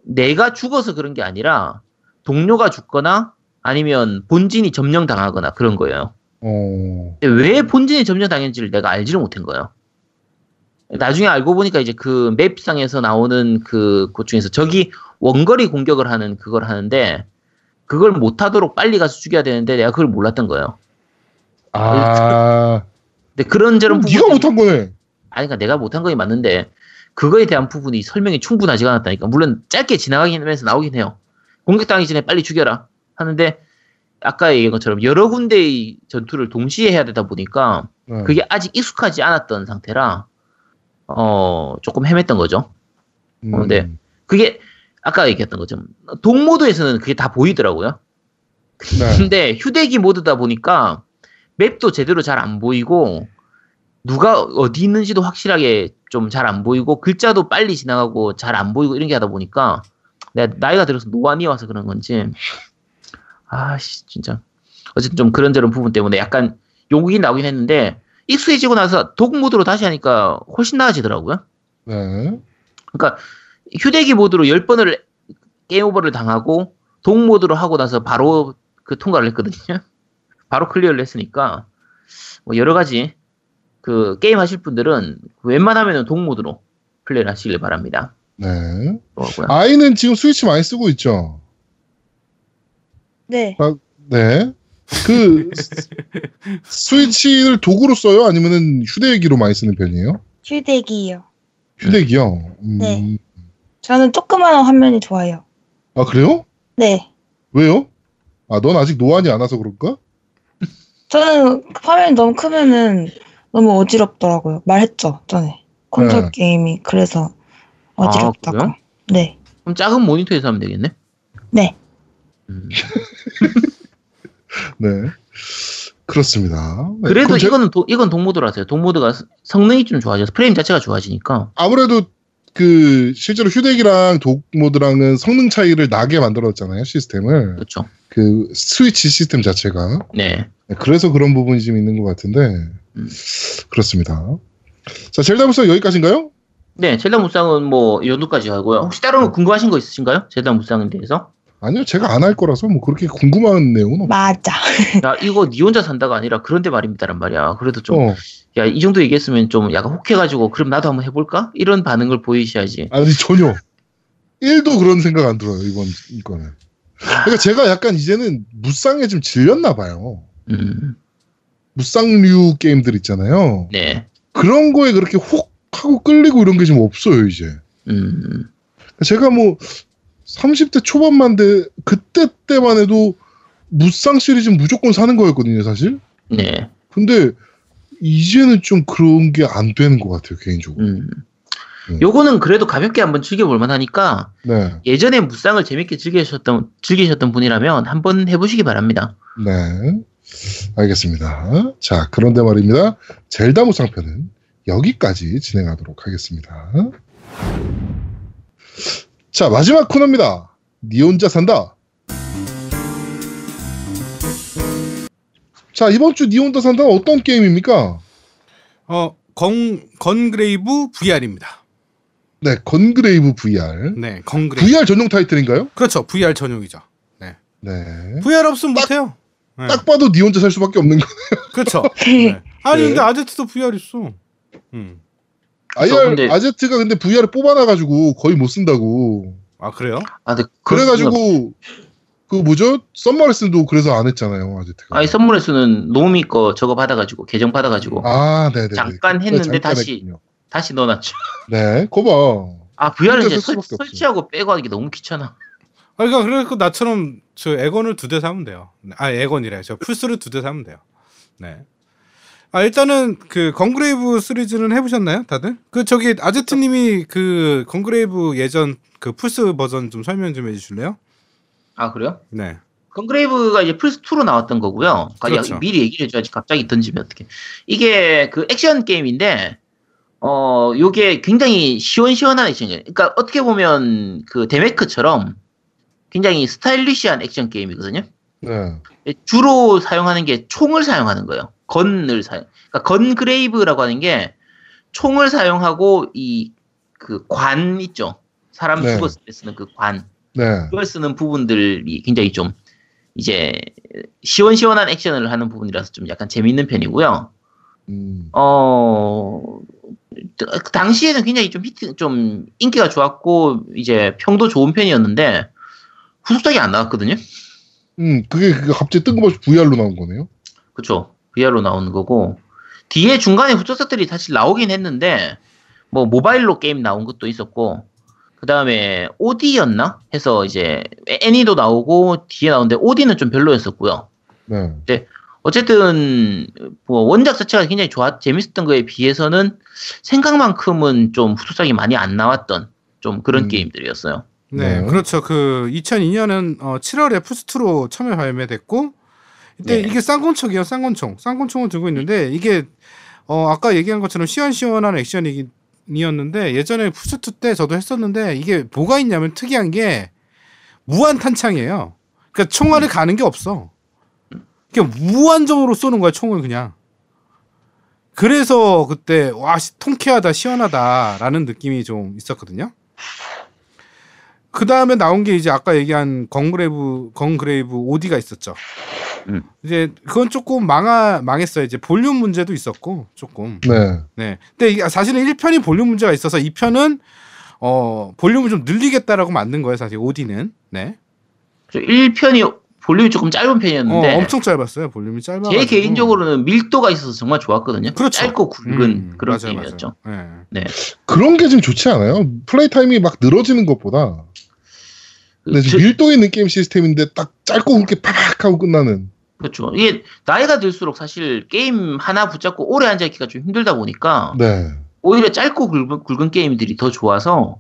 내가 죽어서 그런 게 아니라 동료가 죽거나 아니면 본진이 점령당하거나 그런 거예요. 어, 왜 본진이 점령당했는지를 내가 알지를 못한 거예요. 나중에 알고 보니까 이제 그 맵상에서 나오는 그, 것 중에서 적이 원거리 공격을 하는 그걸 하는데 그걸 못하도록 빨리 가서 죽여야 되는데 내가 그걸 몰랐던 거예요. 아, (laughs) 근데 그런저런 네가 부분들이- 못한 거네. 아니, 그러니까 내가 못한 거이 맞는데 그거에 대한 부분이 설명이 충분하지가 않았다니까. 물론 짧게 지나가긴 하면서 나오긴 해요. 공격당하기 전에 빨리 죽여라 하는데 아까 얘기한 것처럼 여러 군데의 전투를 동시에 해야 되다 보니까 네. 그게 아직 익숙하지 않았던 상태라 어 조금 헤맸던 거죠. 어, 네. 그게 아까 얘기했던 것처럼 동모드에서는 그게 다 보이더라고요. 네. (laughs) 근데 휴대기 모드다 보니까 맵도 제대로 잘 안 보이고 누가 어디 있는지도 확실하게 좀 잘 안 보이고 글자도 빨리 지나가고 잘 안 보이고 이런 게 하다 보니까 내가 나이가 들어서 노안이 와서 그런 건지 아씨 진짜 어쨌든 좀 그런저런 부분 때문에 약간 욕이 나오긴 했는데 익숙해지고 나서 dock 모드로 다시 하니까 훨씬 나아지더라고요. 네. 그러니까 휴대기 모드로 10번을 게임 오버를 당하고 dock 모드로 하고 나서 바로 그 통과를 했거든요. (laughs) 바로 클리어를 했으니까 뭐 여러 가지 그 게임 하실 분들은 웬만하면 dock 모드로 플레이를 하시길 바랍니다. 네. 아이는 지금 스위치 많이 쓰고 있죠. 네. 네. 그 스- 스위치를 도구로 써요? 아니면은 휴대기로 많이 쓰는 편이에요? 휴대기요. 휴대기요. 음, 네. 저는 조그마한 화면이 좋아요. 아 그래요? 네. 왜요? 아 넌 아직 노안이 안 와서 그럴까? 저는 화면이 너무 크면은 너무 어지럽더라고요. 말했죠, 전에. 콘솔 네. 게임이 그래서 어지럽다고. 그래요? 네. 그럼 작은 모니터에서 하면 되겠네. 네. 음. (laughs) (laughs) 네. 그렇습니다. 네, 그래도 이거는 도- 이건 dock 모드라서요. dock 모드가 스- 성능이 좀 좋아져서 프레임 자체가 좋아지니까. 아무래도 그 실제로 휴대기랑 dock 모드랑은 성능 차이를 나게 만들었잖아요 시스템을 그렇죠. 그 스위치 시스템 자체가 네. 네, 그래서 그런 부분이 좀 있는 것 같은데 음. 그렇습니다. 자 젤다 무쌍 여기까지인가요? 네, 젤다 무쌍은 뭐이 정도까지 하고요. 혹시 다른 거 궁금하신 거 있으신가요? 젤다 무쌍에 대해서? 아니요 제가 안 할 거라서 뭐 그렇게 궁금한 내용은 없. 맞아. (laughs) 야, 이거 니 혼자 산다가 아니라 그런데 말입니다란 말이야. 그래도 좀, 어, 야, 이 정도 얘기했으면 좀 약간 혹해가지고, 그럼 나도 한번 해볼까? 이런 반응을 보이셔야지. 아니 전혀 1도 그런 생각 안 들어요 이번 이거는. 그러니까 제가 약간 이제는 무쌍에 좀 질렸나 봐요. 음, 무쌍류 게임들 있잖아요. 네. 그런 거에 그렇게 혹 하고 끌리고 이런 게 좀 없어요 이제. 음, 제가 뭐 30대 초반만 돼 그때 때만 해도 무쌍 시리즈 무조건 사는 거였거든요 사실. 네. 근데 이제는 좀 그런 게 안 되는 것 같아요 개인적으로. 음. 음. 요거는 그래도 가볍게 한번 즐겨볼 만 하니까, 네, 예전에 무쌍을 재밌게 즐기셨던, 즐기셨던 분이라면 한번 해보시기 바랍니다. 네, 알겠습니다. 자 그런데 말입니다. 젤다 무쌍편은 여기까지 진행하도록 하겠습니다. 자 마지막 코너입니다. 니 혼자 산다. 자 이번 주 니 혼자 산다는 어떤 게임입니까? 어, 건 건그레이브 VR입니다. 네, 건그레이브 VR. 네, 건그레이브. VR 전용 타이틀인가요? 그렇죠. VR 전용이죠. 네. VR 없으면 딱- 못해요. 네. 딱 봐도 니 혼자 살 수밖에 없는 거. 그렇죠. (laughs) 네. 아니 네. 근데 아제트도 VR 있어. 음. IR 근데- 아제트가 근데 VR을 뽑아놔가지고 거의 못 쓴다고. 아 그래요? 아, 근데 그래가지고 그 뭐죠? 썸머레슨도 그래서 안 했잖아요, 아제트가. 아니, 선물에서는 노미 거 저거 받아가지고, 계정 받아가지고, 아, 네네. 잠깐 했는데 다시- 다시 넣어놨죠. (laughs) 네, 거봐. 아, VR은 이제 쓸 설. 설치하고 빼고 하기 너무 귀찮아. 아 그러니까 그래서 나처럼 저 엑원을 두 대 사면 돼요. 아 엑원이래. 저 플스를 두 대 사면 돼요. 네. 아 일단은 그 건그레이브 시리즈는 해보셨나요, 다들? 그 저기 아제트님이 그 건그레이브 예전 그 플스 버전 좀 설명 좀 해주실래요? 아, 그래요? 네. 건그레이브가 이제 플스 2로 나왔던 거고요. 그러니까 그렇죠. 미리 얘기를 해줘야지 갑자기 던지면 어떡해. 이게 그 액션 게임인데, 어, 요게 굉장히 시원시원한 액션 게임. 그러니까 어떻게 보면 그 데메크처럼 굉장히 스타일리시한 액션 게임이거든요. 네. 주로 사용하는 게 총을 사용하는 거예요. 건을 사용. 그러니까 건그레이브라고 하는 게 총을 사용하고 이 그 관 있죠. 사람 네. 죽었을 때 쓰는 그 관. 네. 그걸 쓰는 부분들이 굉장히 좀 이제 시원시원한 액션을 하는 부분이라서 좀 약간 재밌는 편이고요. 음. 어그 당시에는 굉장히 좀 히트 좀 인기가 좋았고 이제 평도 좋은 편이었는데 후속작이 안 나왔거든요. 음, 그게, 갑자기 뜬금없이 VR로 나온 거네요. 그쵸 VR로 나오는 거고 뒤에 중간에 후속작들이 다시 나오긴 했는데 뭐 모바일로 게임 나온 것도 있었고 그 다음에 오디였나 해서 이제 애니도 나오고 뒤에 나오는데 오디는 좀 별로였었고요. 네. 어쨌든 뭐 원작 자체가 굉장히 좋았 재밌었던 거에 비해서는 생각만큼은 좀 후속작이 많이 안 나왔던 좀 그런 음. 게임들이었어요. 네, 네. 그렇죠. 그 2002년은 어, 7월에 플스2로 참여 발매됐고 이때 네. 이게 쌍권총이에요. 쌍권총. 쌍권총을 들고 있는데 이게 어, 아까 얘기한 것처럼 시원시원한 액션이었는데 예전에 플스2 때 저도 했었는데 이게 뭐가 있냐면 특이한 게 무한 탄창이에요. 그러니까 총알을 가는 게 없어. 그냥 무한정으로 쏘는 거야 총을 그냥. 그래서 그때 와 시- 통쾌하다 시원하다라는 느낌이 좀 있었거든요. 그 다음에 나온 게 이제 아까 얘기한 건그레이브 건그레이브 오디가 있었죠. 음. 이제 그건 조금 망하 망했어요. 이제 볼륨 문제도 있었고 조금. 네. 네. 근데 사실은 1편이 볼륨 문제가 있어서 2편은 어 볼륨을 좀 늘리겠다라고 만든 거예요. 사실 O.D.는. 네. 1편이 볼륨이 조금 짧은 어, 편이었는데 엄청 짧았어요. 볼륨이 짧아. 제 개인적으로는 밀도가 있어서 정말 좋았거든요. 그렇죠. 짧고 굵은 음, 그런 맞아요, 게임이었죠. 맞아요. 네. 그런 게 좀 좋지 않아요? 플레이 타임이 막 늘어지는 것보다. 근데 저- 지금 밀도 있는 게임 시스템인데 딱 짧고 굵게 파박 하고 끝나는. 그렇죠. 이게 나이가 들수록 사실 게임 하나 붙잡고 오래 앉아 있기가 좀 힘들다 보니까 네. 오히려 짧고 굵은, 굵은 게임들이 더 좋아서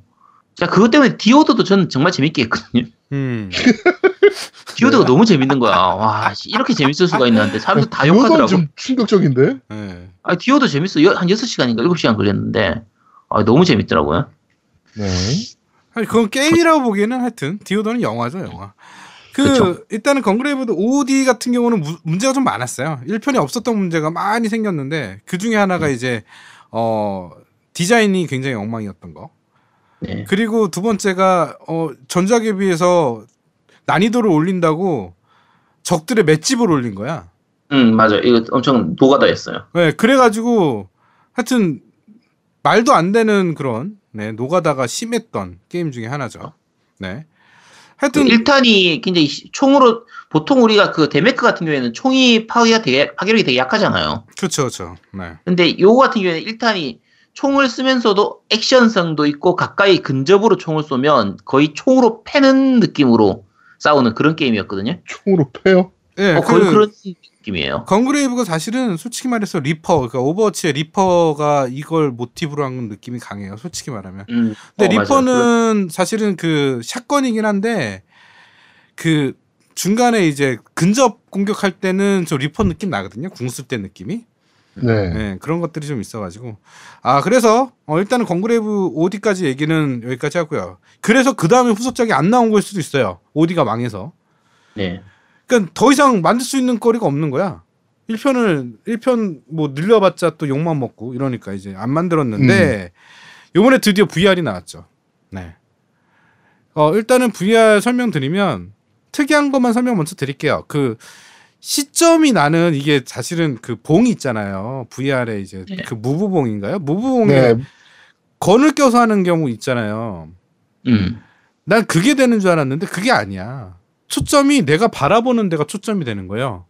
자 그것 때문에 디오도도 저는 정말 재밌게 했거든요. 음. (laughs) 디오도가 너무 재밌는 거야. 와 씨, 이렇게 재밌을 수가 있는데 사람들 다 욕하더라고. 좀 충격적인데? 네. 아 디오도 재밌어. 여- 한 6시간인가 7시간 걸렸는데 아, 너무 재밌더라고요. 네. 아니 그건 게임이라고 보기에는 하여튼 디오도는 영화죠 영화. 그 그쵸. 일단은 건그레이브드 OD 같은 경우는 무- 문제가 좀 많았어요. 1편이 없었던 문제가 많이 생겼는데 그 중에 하나가 음. 이제 어 디자인이 굉장히 엉망이었던 거. 네. 그리고 두 번째가 어 전작에 비해서 난이도를 올린다고 적들의 맷집을 올린 거야. 음 맞아. 이거 엄청 노가다였어요. 네, 그래가지고 하여튼 말도 안 되는 그런 네, 노가다가 심했던 게임 중에 하나죠. 네. 하여튼 1탄이 굉장히 시- 총으로 보통 우리가 그 데메크 같은 경우에는 총이 파괴가 되게 파괴력이 되게 약하잖아요. 그렇죠, 그렇죠. 네. 근데 요거 같은 경우에는 1탄이 총을 쓰면서도 액션성도 있고 가까이 근접으로 총을 쏘면 거의 총으로 패는 느낌으로 싸우는 그런 게임이었거든요. 총으로 패요? 네, 어, 거의 그 그런 느낌이에요. Gungrave가 사실은 솔직히 말해서 Reaper, 그러니까 Overwatch의 Reaper가 이걸 모티브로 한 느낌이 강해요. 솔직히 말하면. 음, 근데 어, 맞아요. Reaper는 사실은 그 샷건이긴 한데 그 중간에 이제 근접 공격할 때는 저 Reaper 느낌 나거든요. 궁쓸 때 느낌이. 네. 네, 그런 것들이 좀 있어가지고 아 그래서 어, 일단은 건그레이브 오디까지 얘기는 여기까지 하고요. 그래서 그 다음에 후속작이 안 나온 걸 수도 있어요. 오디가 망해서. 네. 그러니까 더 이상 만들 수 있는 거리가 없는 거야. 1편을 1편 뭐 늘려봤자 또 욕만 먹고 이러니까 이제 안 만들었는데 요번에 드디어 VR이 나왔죠. 네. 어 일단은 VR 설명드리면 특이한 것만 설명 먼저 드릴게요. 그 시점이 나는 이게 사실은 그 봉이 있잖아요. VR에 이제 네. 그 무브봉인가요? 무브봉에 네. 건을 껴서 하는 경우 있잖아요. 음. 난 그게 되는 줄 알았는데 그게 아니야. 초점이 내가 바라보는 데가 초점이 되는 거예요.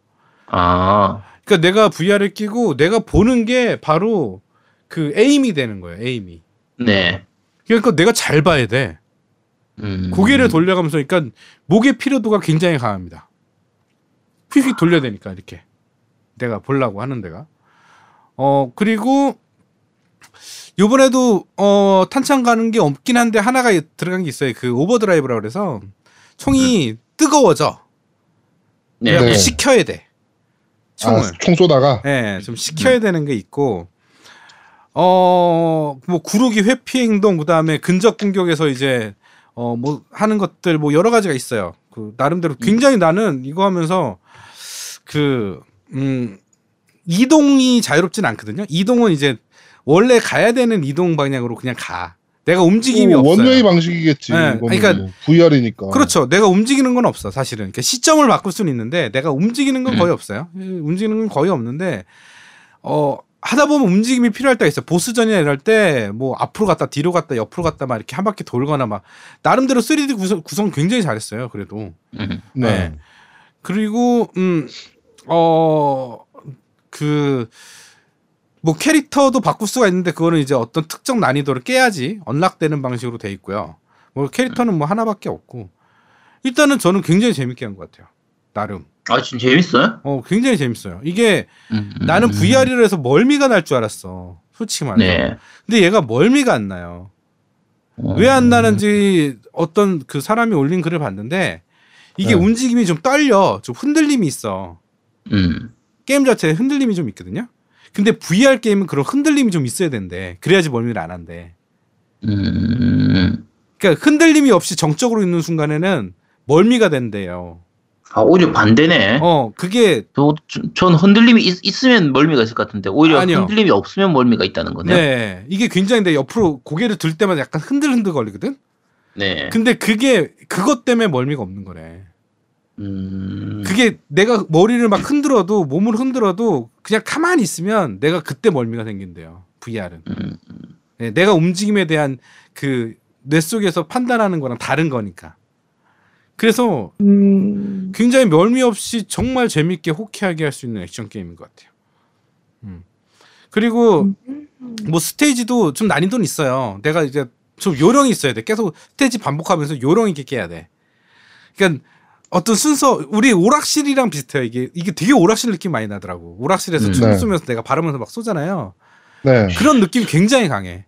아. 그러니까 내가 VR을 끼고 내가 보는 게 바로 그 에임이 되는 거예요. 에임이. 네. 그러니까 내가 잘 봐야 돼. 음. 고개를 돌려가면서 그러니까 목의 피로도가 굉장히 강합니다. 휙휙 돌려야 되니까 이렇게 내가 보려고 하는 데가. 어 그리고 요번에도 어 탄창 가는 게 없긴 한데 하나가 들어간 게 있어요. 그 overdrive라 그래서 총이 뜨거워져. 네. 네. 식혀야 돼. 총을. 아, 총 쏘다가. 예, 좀 식혀야 되는 게 있고, 어, 뭐, 구르기 회피 행동, 그 다음에 근접 공격에서 이제, 어, 뭐, 하는 것들, 뭐, 여러 가지가 있어요. 그, 나름대로 굉장히 나는 이거 하면서, 그, 음, 이동이 자유롭진 않거든요. 이동은 이제, 원래 가야 되는 이동 방향으로 그냥 가. 내가 움직임이 뭐 없어요. 원웨이 방식이겠지. 네, 그러니까- 뭐 VR이니까. 그렇죠. 내가 움직이는 건 없어, 사실은. 그러니까 시점을 바꿀 수는 있는데, 내가 움직이는 건 음. 거의 없어요. 예, 움직이는 건 거의 없는데, 어, 하다 보면 움직임이 필요할 때가 있어. 보스전이나 이럴 때, 뭐, 앞으로 갔다, 뒤로 갔다, 옆으로 갔다, 막 이렇게 한 바퀴 돌거나 막, 나름대로 3D 구성, 구성 굉장히 잘했어요, 그래도. 음. 네. 네. 그리고, 음, 어, 그, 뭐 캐릭터도 바꿀 수가 있는데 그거는 이제 어떤 특정 난이도를 깨야지 언락되는 방식으로 돼 있고요. 뭐 캐릭터는 뭐 하나밖에 없고 일단은 저는 굉장히 재밌게 한 것 같아요. 나름. 아, 진짜 재밌어요? 어 굉장히 재밌어요. 이게 음, 음, 나는 음. VR이라 해서 멀미가 날 줄 알았어. 솔직히 말해서. 네. 근데 얘가 멀미가 안 나요. 어. 왜안 나는지 어떤 그 사람이 올린 글을 봤는데 이게 네. 움직임이 좀 떨려. 좀 흔들림이 있어. 음. 게임 자체에 흔들림이 좀 있거든요. 근데 VR 게임은 그런 흔들림이 좀 있어야 된대. 그래야지 멀미를 안 한대. 음. 그러니까 흔들림이 없이 정적으로 있는 순간에는 멀미가 된대요. 아, 오히려 반대네. 어, 그게 저, 저- 전 흔들림이 있, 으면 멀미가 있을 것 같은데 오히려 아니요. 흔들림이 없으면 멀미가 있다는 거네요. 네. 이게 굉장히 내 옆으로 고개를 들 때마다 약간 흔들흔들 거리거든. 네. 근데 그게 그것 때문에 멀미가 없는 거래. 음. 그게 내가 머리를 막 흔들어도 몸을 흔들어도 그냥 가만히 있으면 내가 그때 멀미가 생긴대요. VR은. 음. 네, 내가 움직임에 대한 그 뇌 속에서 판단하는 거랑 다른 거니까. 그래서 음. 굉장히 멀미 없이 정말 재밌게 호쾌하게 할 수 있는 액션 게임인 것 같아요. 음. 그리고 뭐 스테이지도 좀 난이도는 있어요. 내가 이제 좀 요령이 있어야 돼. 계속 스테이지 반복하면서 요령 있게 깨야 돼. 그러니까 어떤 순서 우리 오락실이랑 비슷해요. 이게 이게 되게 오락실 느낌 많이 나더라고. 오락실에서 음. 춤 네. 추면서 내가 바르면서 막 쏘잖아요. 네. 그런 느낌이 굉장히 강해.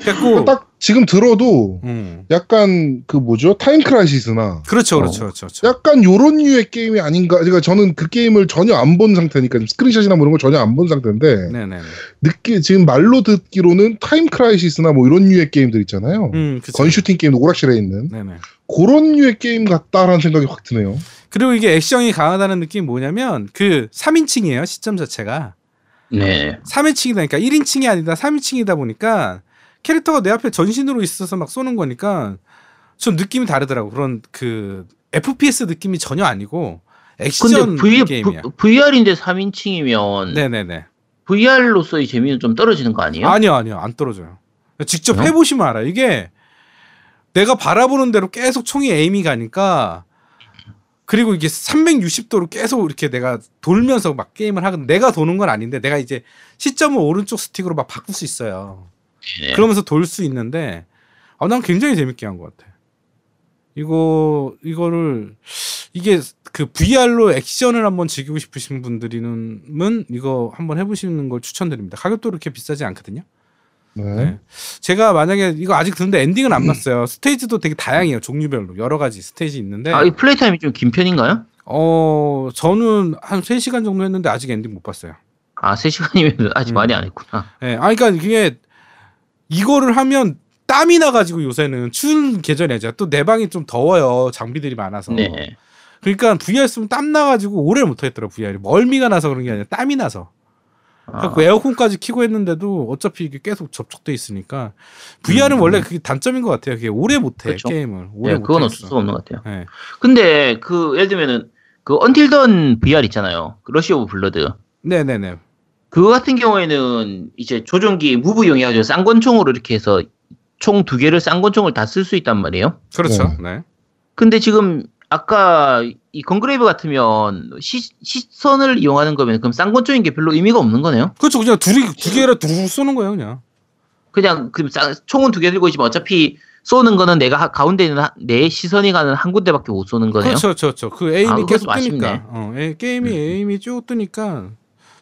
그래갖고 딱 지금 들어도 음. 약간 그 뭐죠 Time Crisis나 그렇죠, 어. 그렇죠, 그렇죠. 그렇죠. 약간 요런 류의 게임이 아닌가. 그러니까 저는 그 게임을 전혀 안 본 상태니까 screenshot이나 뭐 이런 걸 전혀 안 본 상태인데 네네. 느끼 지금 말로 듣기로는 Time Crisis나 뭐 이런 류의 게임들 있잖아요. 음, 그쵸. gun shooting 게임 오락실에 있는 네네. 그런 류의 게임 같다라는 생각이 확 드네요. 그리고 이게 액션이 강하다는 느낌이 뭐냐면 그 3인칭이에요 시점 자체가 네. 3인칭이다 그러니까 1인칭이 아니다 3인칭이다 보니까 캐릭터가 내 앞에 전신으로 있어서 막 쏘는 거니까 좀 느낌이 다르더라고 그런 그 FPS 느낌이 전혀 아니고 액션 근데 v, 게임이야 VR인데 3인칭이면 네네네 VR로서의 재미는 좀 떨어지는 거 아니에요? 아니요 아니요 안 떨어져요 직접 어? 해보시면 알아 이게 내가 바라보는 대로 계속 총이 에임이 가니까 그리고 이게 360도로 계속 이렇게 내가 돌면서 막 게임을 하거든. 내가 도는 건 아닌데 내가 이제 시점을 오른쪽 스틱으로 막 바꿀 수 있어요. 네. 그러면서 돌 수 있는데 아, 난 굉장히 재밌게 한 것 같아. 이거 이거를 이게 그 VR로 액션을 한번 즐기고 싶으신 분들이는 이거 한번 해보시는 걸 추천드립니다. 가격도 그렇게 비싸지 않거든요. 네. 네. 제가 만약에 이거 아직 듣는데 엔딩은 안 봤어요. 스테이지도 되게 다양해요. 종류별로 여러 가지 스테이지 있는데 아, 이 플레이 타임이 좀 긴 편인가요? 어 저는 한 3시간 정도 했는데 아직 엔딩 못 봤어요. 아, 3시간이면 (laughs) 아직 음. 많이 안 했구나. 예. 아 그러니까 이게 이거를 하면 땀이 나 가지고 요새는 추운 계절이죠. 또 내 방이 좀 더워요. 장비들이 많아서. 네. 그러니까 VR 쓰면 땀 나 가지고 오래 못 하겠더라. VR이. 멀미가 나서 그런 게 아니라 땀이 나서. 아, 그 에어컨까지 키고 했는데도 어차피 이게 계속 접촉돼 있으니까 VR은 음. 원래 그게 단점인 것 같아요. 그게 오래 못해 그쵸. 게임을 오래 네, 못 그건. 어쩔 수가 없는 것 같아요. 네. 근데 그 예를 들면은 그 Until Dawn VR 있잖아요. 그 Rush of Blood. 네네네. 그거 같은 경우에는 이제 조종기 Move 이용해가지고 쌍권총으로 이렇게 해서 총 두 개를 쌍권총을 다 쓸 수 있단 말이에요. 그렇죠. 네. 근데 지금 아까 이 건그레이브 같으면 시, 시선을 이용하는 거면 그럼 쌍권총인 게 별로 의미가 없는 거네요. 그렇죠. 그냥 둘이 두 개라 두루 쏘는 거예요, 그냥. 그냥 그 쌍- 총은 두 개 들고 있지만 어차피 쏘는 거는 내가 하- 가운데 있는 한- 내 시선이 가는 한 군데밖에 못 쏘는 거네요. 그렇죠, 그렇죠, 그렇죠. 그 에임이 아, 계속. 뜨니까. 어, 에, 게임이 음. 에임이 쭉 뜨니까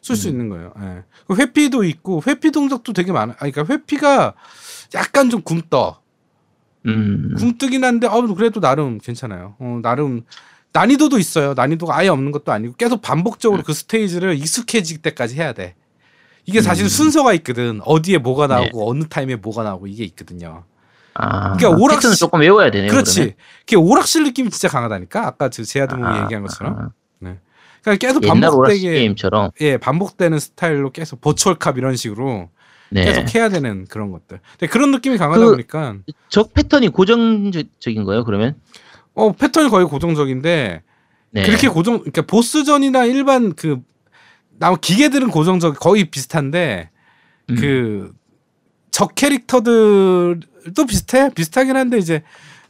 쓸수 음. 있는 거예요. 예. 그 회피도 있고 회피 동작도 되게 많아. 아, 그러니까 회피가 약간 좀 굼떠. 음. 굼뜨긴 한데 어 그래도 나름 괜찮아요. 어, 나름 난이도도 있어요. 난이도가 아예 없는 것도 아니고 계속 반복적으로 그 스테이지를 익숙해질 때까지 해야 돼. 이게 사실 음. 순서가 있거든. 어디에 뭐가 네. 나오고 어느 타임에 뭐가 나오고 이게 있거든요. 아, 그러니까 오락실- 패턴을 조금 외워야 되네요. 그렇지. 그러면. 그게 오락실 느낌이 진짜 강하다니까. 아까 저 제아드mov이 아, 얘기한 것처럼. 아, 그러니까 계속 오락실 반복되게 게임처럼. 예 반복되는 스타일로 계속 버추얼 캅 이런 식으로 네. 계속 해야 되는 그런 것들. 근데 그런 느낌이 강하다 그- 보니까 적 패턴이 고정적인 거예요, 그러면? 어 패턴이 거의 고정적인데 네. 그렇게 고정 그러니까 보스전이나 일반 그 나무 기계들은 고정적 거의 비슷한데 음. 그적 캐릭터들도 비슷해 비슷하긴 한데 이제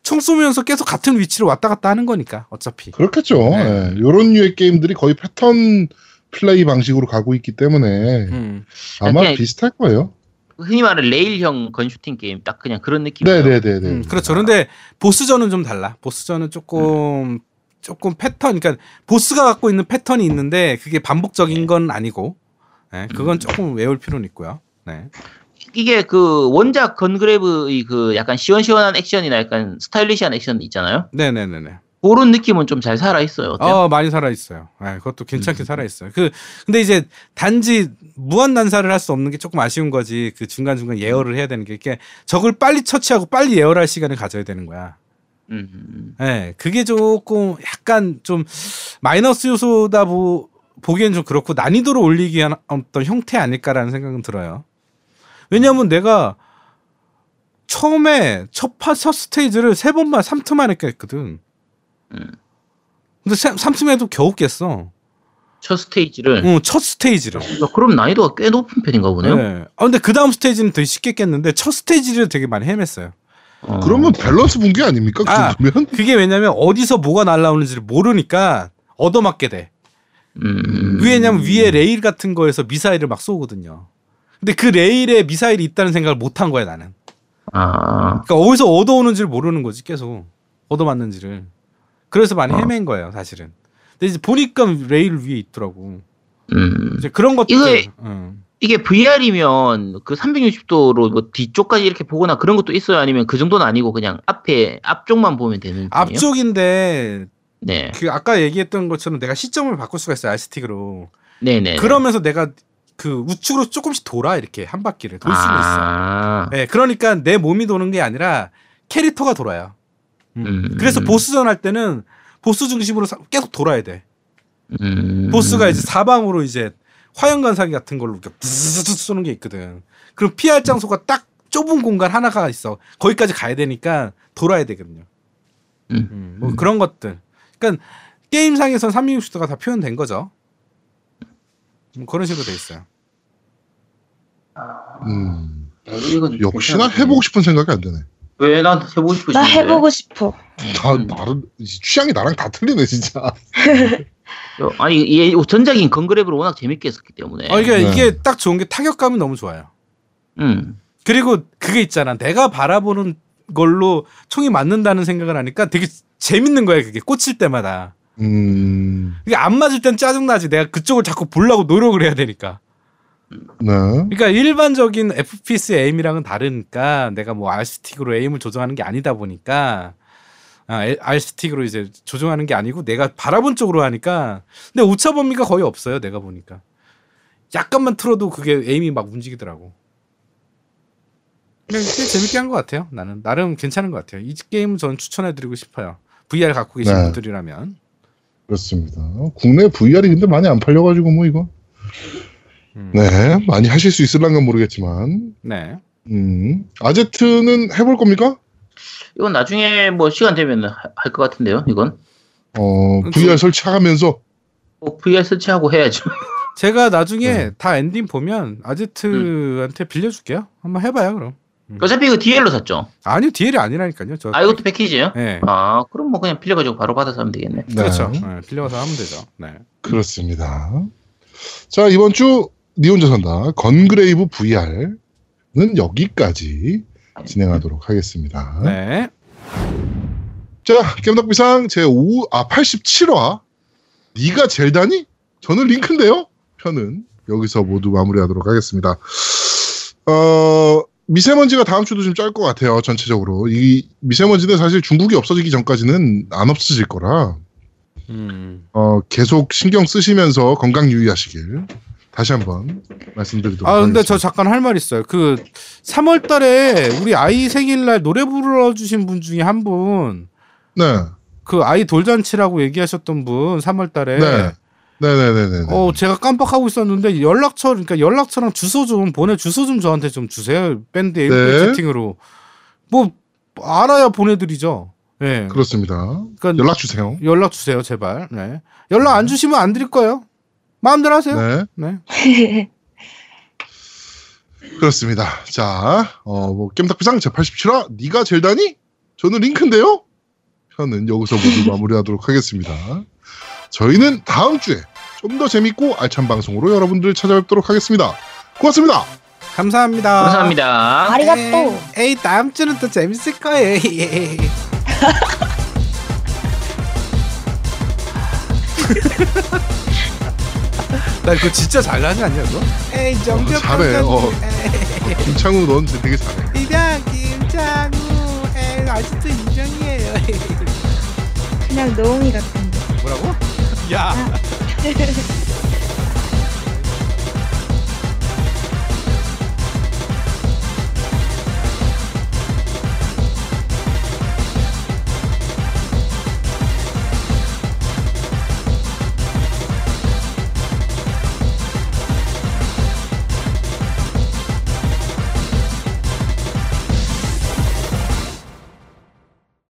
총 쏘면서 계속 같은 위치로 왔다 갔다 하는 거니까 어차피 그렇겠죠. 네. 예, 요런 류의 게임들이 거의 패턴 플레이 방식으로 가고 있기 때문에 음. 아마 비슷할 거예요. 흔히 말하는 레일형 gun shooting 게임 딱 그냥 그런 느낌이에요. 네네네네. 음, 그렇죠. 그런데 보스전은 좀 달라. 보스전은 조금 조금 패턴, 그러니까 보스가 갖고 있는 패턴이 있는데 그게 반복적인 건 아니고, 네, 그건 조금 외울 필요는 있고요. 네. 이게 그 원작 Gungrave의 그 약간 시원시원한 액션이나 약간 스타일리시한 액션 있잖아요. 네네네네. 그런 느낌은 좀 잘 살아 있어요. 어, 많이 살아 있어요. 네, 그것도 괜찮게 음. 살아 있어요. 그 근데 이제 단지 무한 난사를 할 수 없는 게 조금 아쉬운 거지. 그 중간 중간 예열을 해야 되는 게 이게 적을 빨리 처치하고 빨리 예열할 시간을 가져야 되는 거야. 음, 음, 네, 그게 조금 약간 좀 마이너스 요소다 보, 보기엔 좀 그렇고 난이도를 올리기 위한 어떤 형태 아닐까라는 생각은 들어요. 왜냐면 내가 처음에 첫, 파, 첫 스테이지를 세 번만, 삼트만 했거든. 음. 근데 삼 3틈 해도 겨우 깼어. 첫 스테이지를. 어, 첫 스테이지를. 야, 그럼 난이도가 꽤 높은 편인가 보네요. 네. 아, 근데 그 다음 스테이지는 되게 쉽게 깼는데 첫 스테이지를 되게 많이 헤맸어요. 어. 그러면 밸런스 붕괴 아닙니까? 그 아. 정도면? 그게 왜냐면 어디서 뭐가 날라오는지를 모르니까 얻어맞게 돼. 음, 왜냐면 위에 레일 같은 거에서 미사일을 막 쏘거든요. 근데 그 레일에 미사일이 있다는 생각을 못 한 거야 나는. 아, 그러니까 어디서 얻어오는지를 모르는 거지 계속 얻어맞는지를. 그래서 많이 어. 헤맨 거예요 사실은. 근데 이제 보니까 레일 위에 있더라고. 음. 이제 그런 것들. 이거에- 응. 이게 VR이면 그 360도로 뭐 뒤쪽까지 이렇게 보거나 그런 것도 있어요? 아니면 그 정도는 아니고 그냥 앞에 앞쪽만 보면 되는 편이에요? 앞쪽인데 네, 그 아까 얘기했던 것처럼 내가 시점을 바꿀 수가 있어요 알스틱으로. 네네. 그러면서 내가 그 우측으로 조금씩 돌아 이렇게 한 바퀴를 돌 수는 있어. 아, 네, 그러니까 내 몸이 도는 게 아니라 캐릭터가 돌아요. 음. 음. 그래서 보스전 할 때는 보스 중심으로 사- 계속 돌아야 돼. 음. 보스가 이제 사방으로 이제 화염관사기 같은 걸로 이렇게 부스스 쏘는 게 있거든. 그럼 피할 장소가 딱 좁은 공간 하나가 있어. 거기까지 가야 되니까 돌아야 되거든요. 음. 음, 뭐 그런 것들. 그러니까 게임상에선 360도가 다 표현된 거죠. 뭐 그런 식으로 돼 있어요. 음. 역시나. 해보고 싶은 생각이 안 되네. 왜 난 해보고 싶으신데? 나 해보고 싶어. 다 음. 나름 취향이 나랑 다 틀리네 진짜. 어, 아니 이 전작인 건그랩을 워낙 재밌게 했었기 때문에. 어, 이게 네. 이게 딱 좋은 게 타격감이 너무 좋아요. 음. 그리고 그게 있잖아. 내가 바라보는 걸로 총이 맞는다는 생각을 하니까 되게 재밌는 거야. 그게 꽂힐 때마다. 음. 이게 안 맞을 땐 짜증나지. 내가 그쪽을 자꾸 보려고 노력을 해야 되니까. 네. 그러니까 일반적인 FPS 에임이랑은 다르니까 내가 뭐 R스틱으로 에임을 조정하는 게 아니다 보니까 아, 에- R스틱으로 이제 조정하는 게 아니고 내가 바라본 쪽으로 하니까 근데 오차 범위가 거의 없어요. 내가 보니까. 약간만 틀어도 그게 에임이 막 움직이더라고. 근데 꽤 재밌게 한 것 같아요. 나는 나름 괜찮은 것 같아요. 이 게임은 저는 추천해드리고 싶어요. VR 갖고 계신 네. 분들이라면. 그렇습니다. 국내 VR이 근데 많이 안 팔려가지고 뭐 이거. 음. 네, 많이 하실 수 있을랑간 모르겠지만. 네. 음. 아제트는 해볼 겁니까? 이건 나중에 뭐 시간 되면 할 것 같은데요. 이건 어, 그- VR 설치하면서. 꼭 VR 설치하고 해야죠. (laughs) 제가 나중에 네. 다 엔딩 보면 아제트한테 빌려줄게요. 한번 해봐요 그럼. 어차피 이거 DL로 샀죠. 아니요 DL이 아니라니까요. 저. 아 이것도 패키지예요? 네. 아 그럼 뭐 그냥 빌려가지고 바로 받아서 하면 되겠네. 네, 그렇죠. 네, 빌려가서 하면 되죠. 네. 그렇습니다. 자, 이번 주 니 혼자 산다. 건그레이브 VR는 여기까지 진행하도록 하겠습니다. 네. 자, 겜덕비상 제5, 아, 87화. 니가 젤다니? 저는 링크인데요? 편은 여기서 모두 마무리하도록 하겠습니다. 어, 미세먼지가 다음 주도 좀 짤 것 같아요, 전체적으로. 이 미세먼지는 사실 중국이 없어지기 전까지는 안 없어질 거라, 음. 어, 계속 신경 쓰시면서 건강 유의하시길 다시 한번 말씀드리도록 아 근데 하겠습니다. 저 잠깐 할 말 있어요. 그 3월 달에 우리 아이 생일날 노래 불러주신 분 중에 한 분. 네. 그 아이 돌잔치라고 얘기하셨던 분 3월 달에 네. 네네네네. 어 제가 깜빡하고 있었는데 연락처 그러니까 연락처랑 주소 좀 보내 주소 좀 저한테 좀 주세요 밴드 에 네. 채팅으로 뭐 알아야 보내드리죠. 예. 그렇습니다. 그러니까 연락 주세요. 연락 주세요 제발. 네. 연락 안 주시면 안 드릴 거예요. 마음대로 하세요. 네. 네. (laughs) 그렇습니다. 자, 어, 뭐, 겜덕비상 제87화, 니가 젤다니? 저는 링크인데요? 편은 여기서 모두 (laughs) 마무리하도록 하겠습니다. 저희는 다음 주에 좀 더 재밌고 알찬 방송으로 여러분들 찾아뵙도록 하겠습니다. 고맙습니다. 감사합니다. 감사합니다. 아리가또. 에이 다음 주는 또 재밌을 거예요. (laughs) 나 이거 진짜 잘하지 않냐 너? 에이 정겹 잘해, 어. 김창우 넌 되게 잘해. 이장 김창우 에이 아직도 인정이에요. 그냥 노웅이 같은데. 뭐라고? 야. (laughs)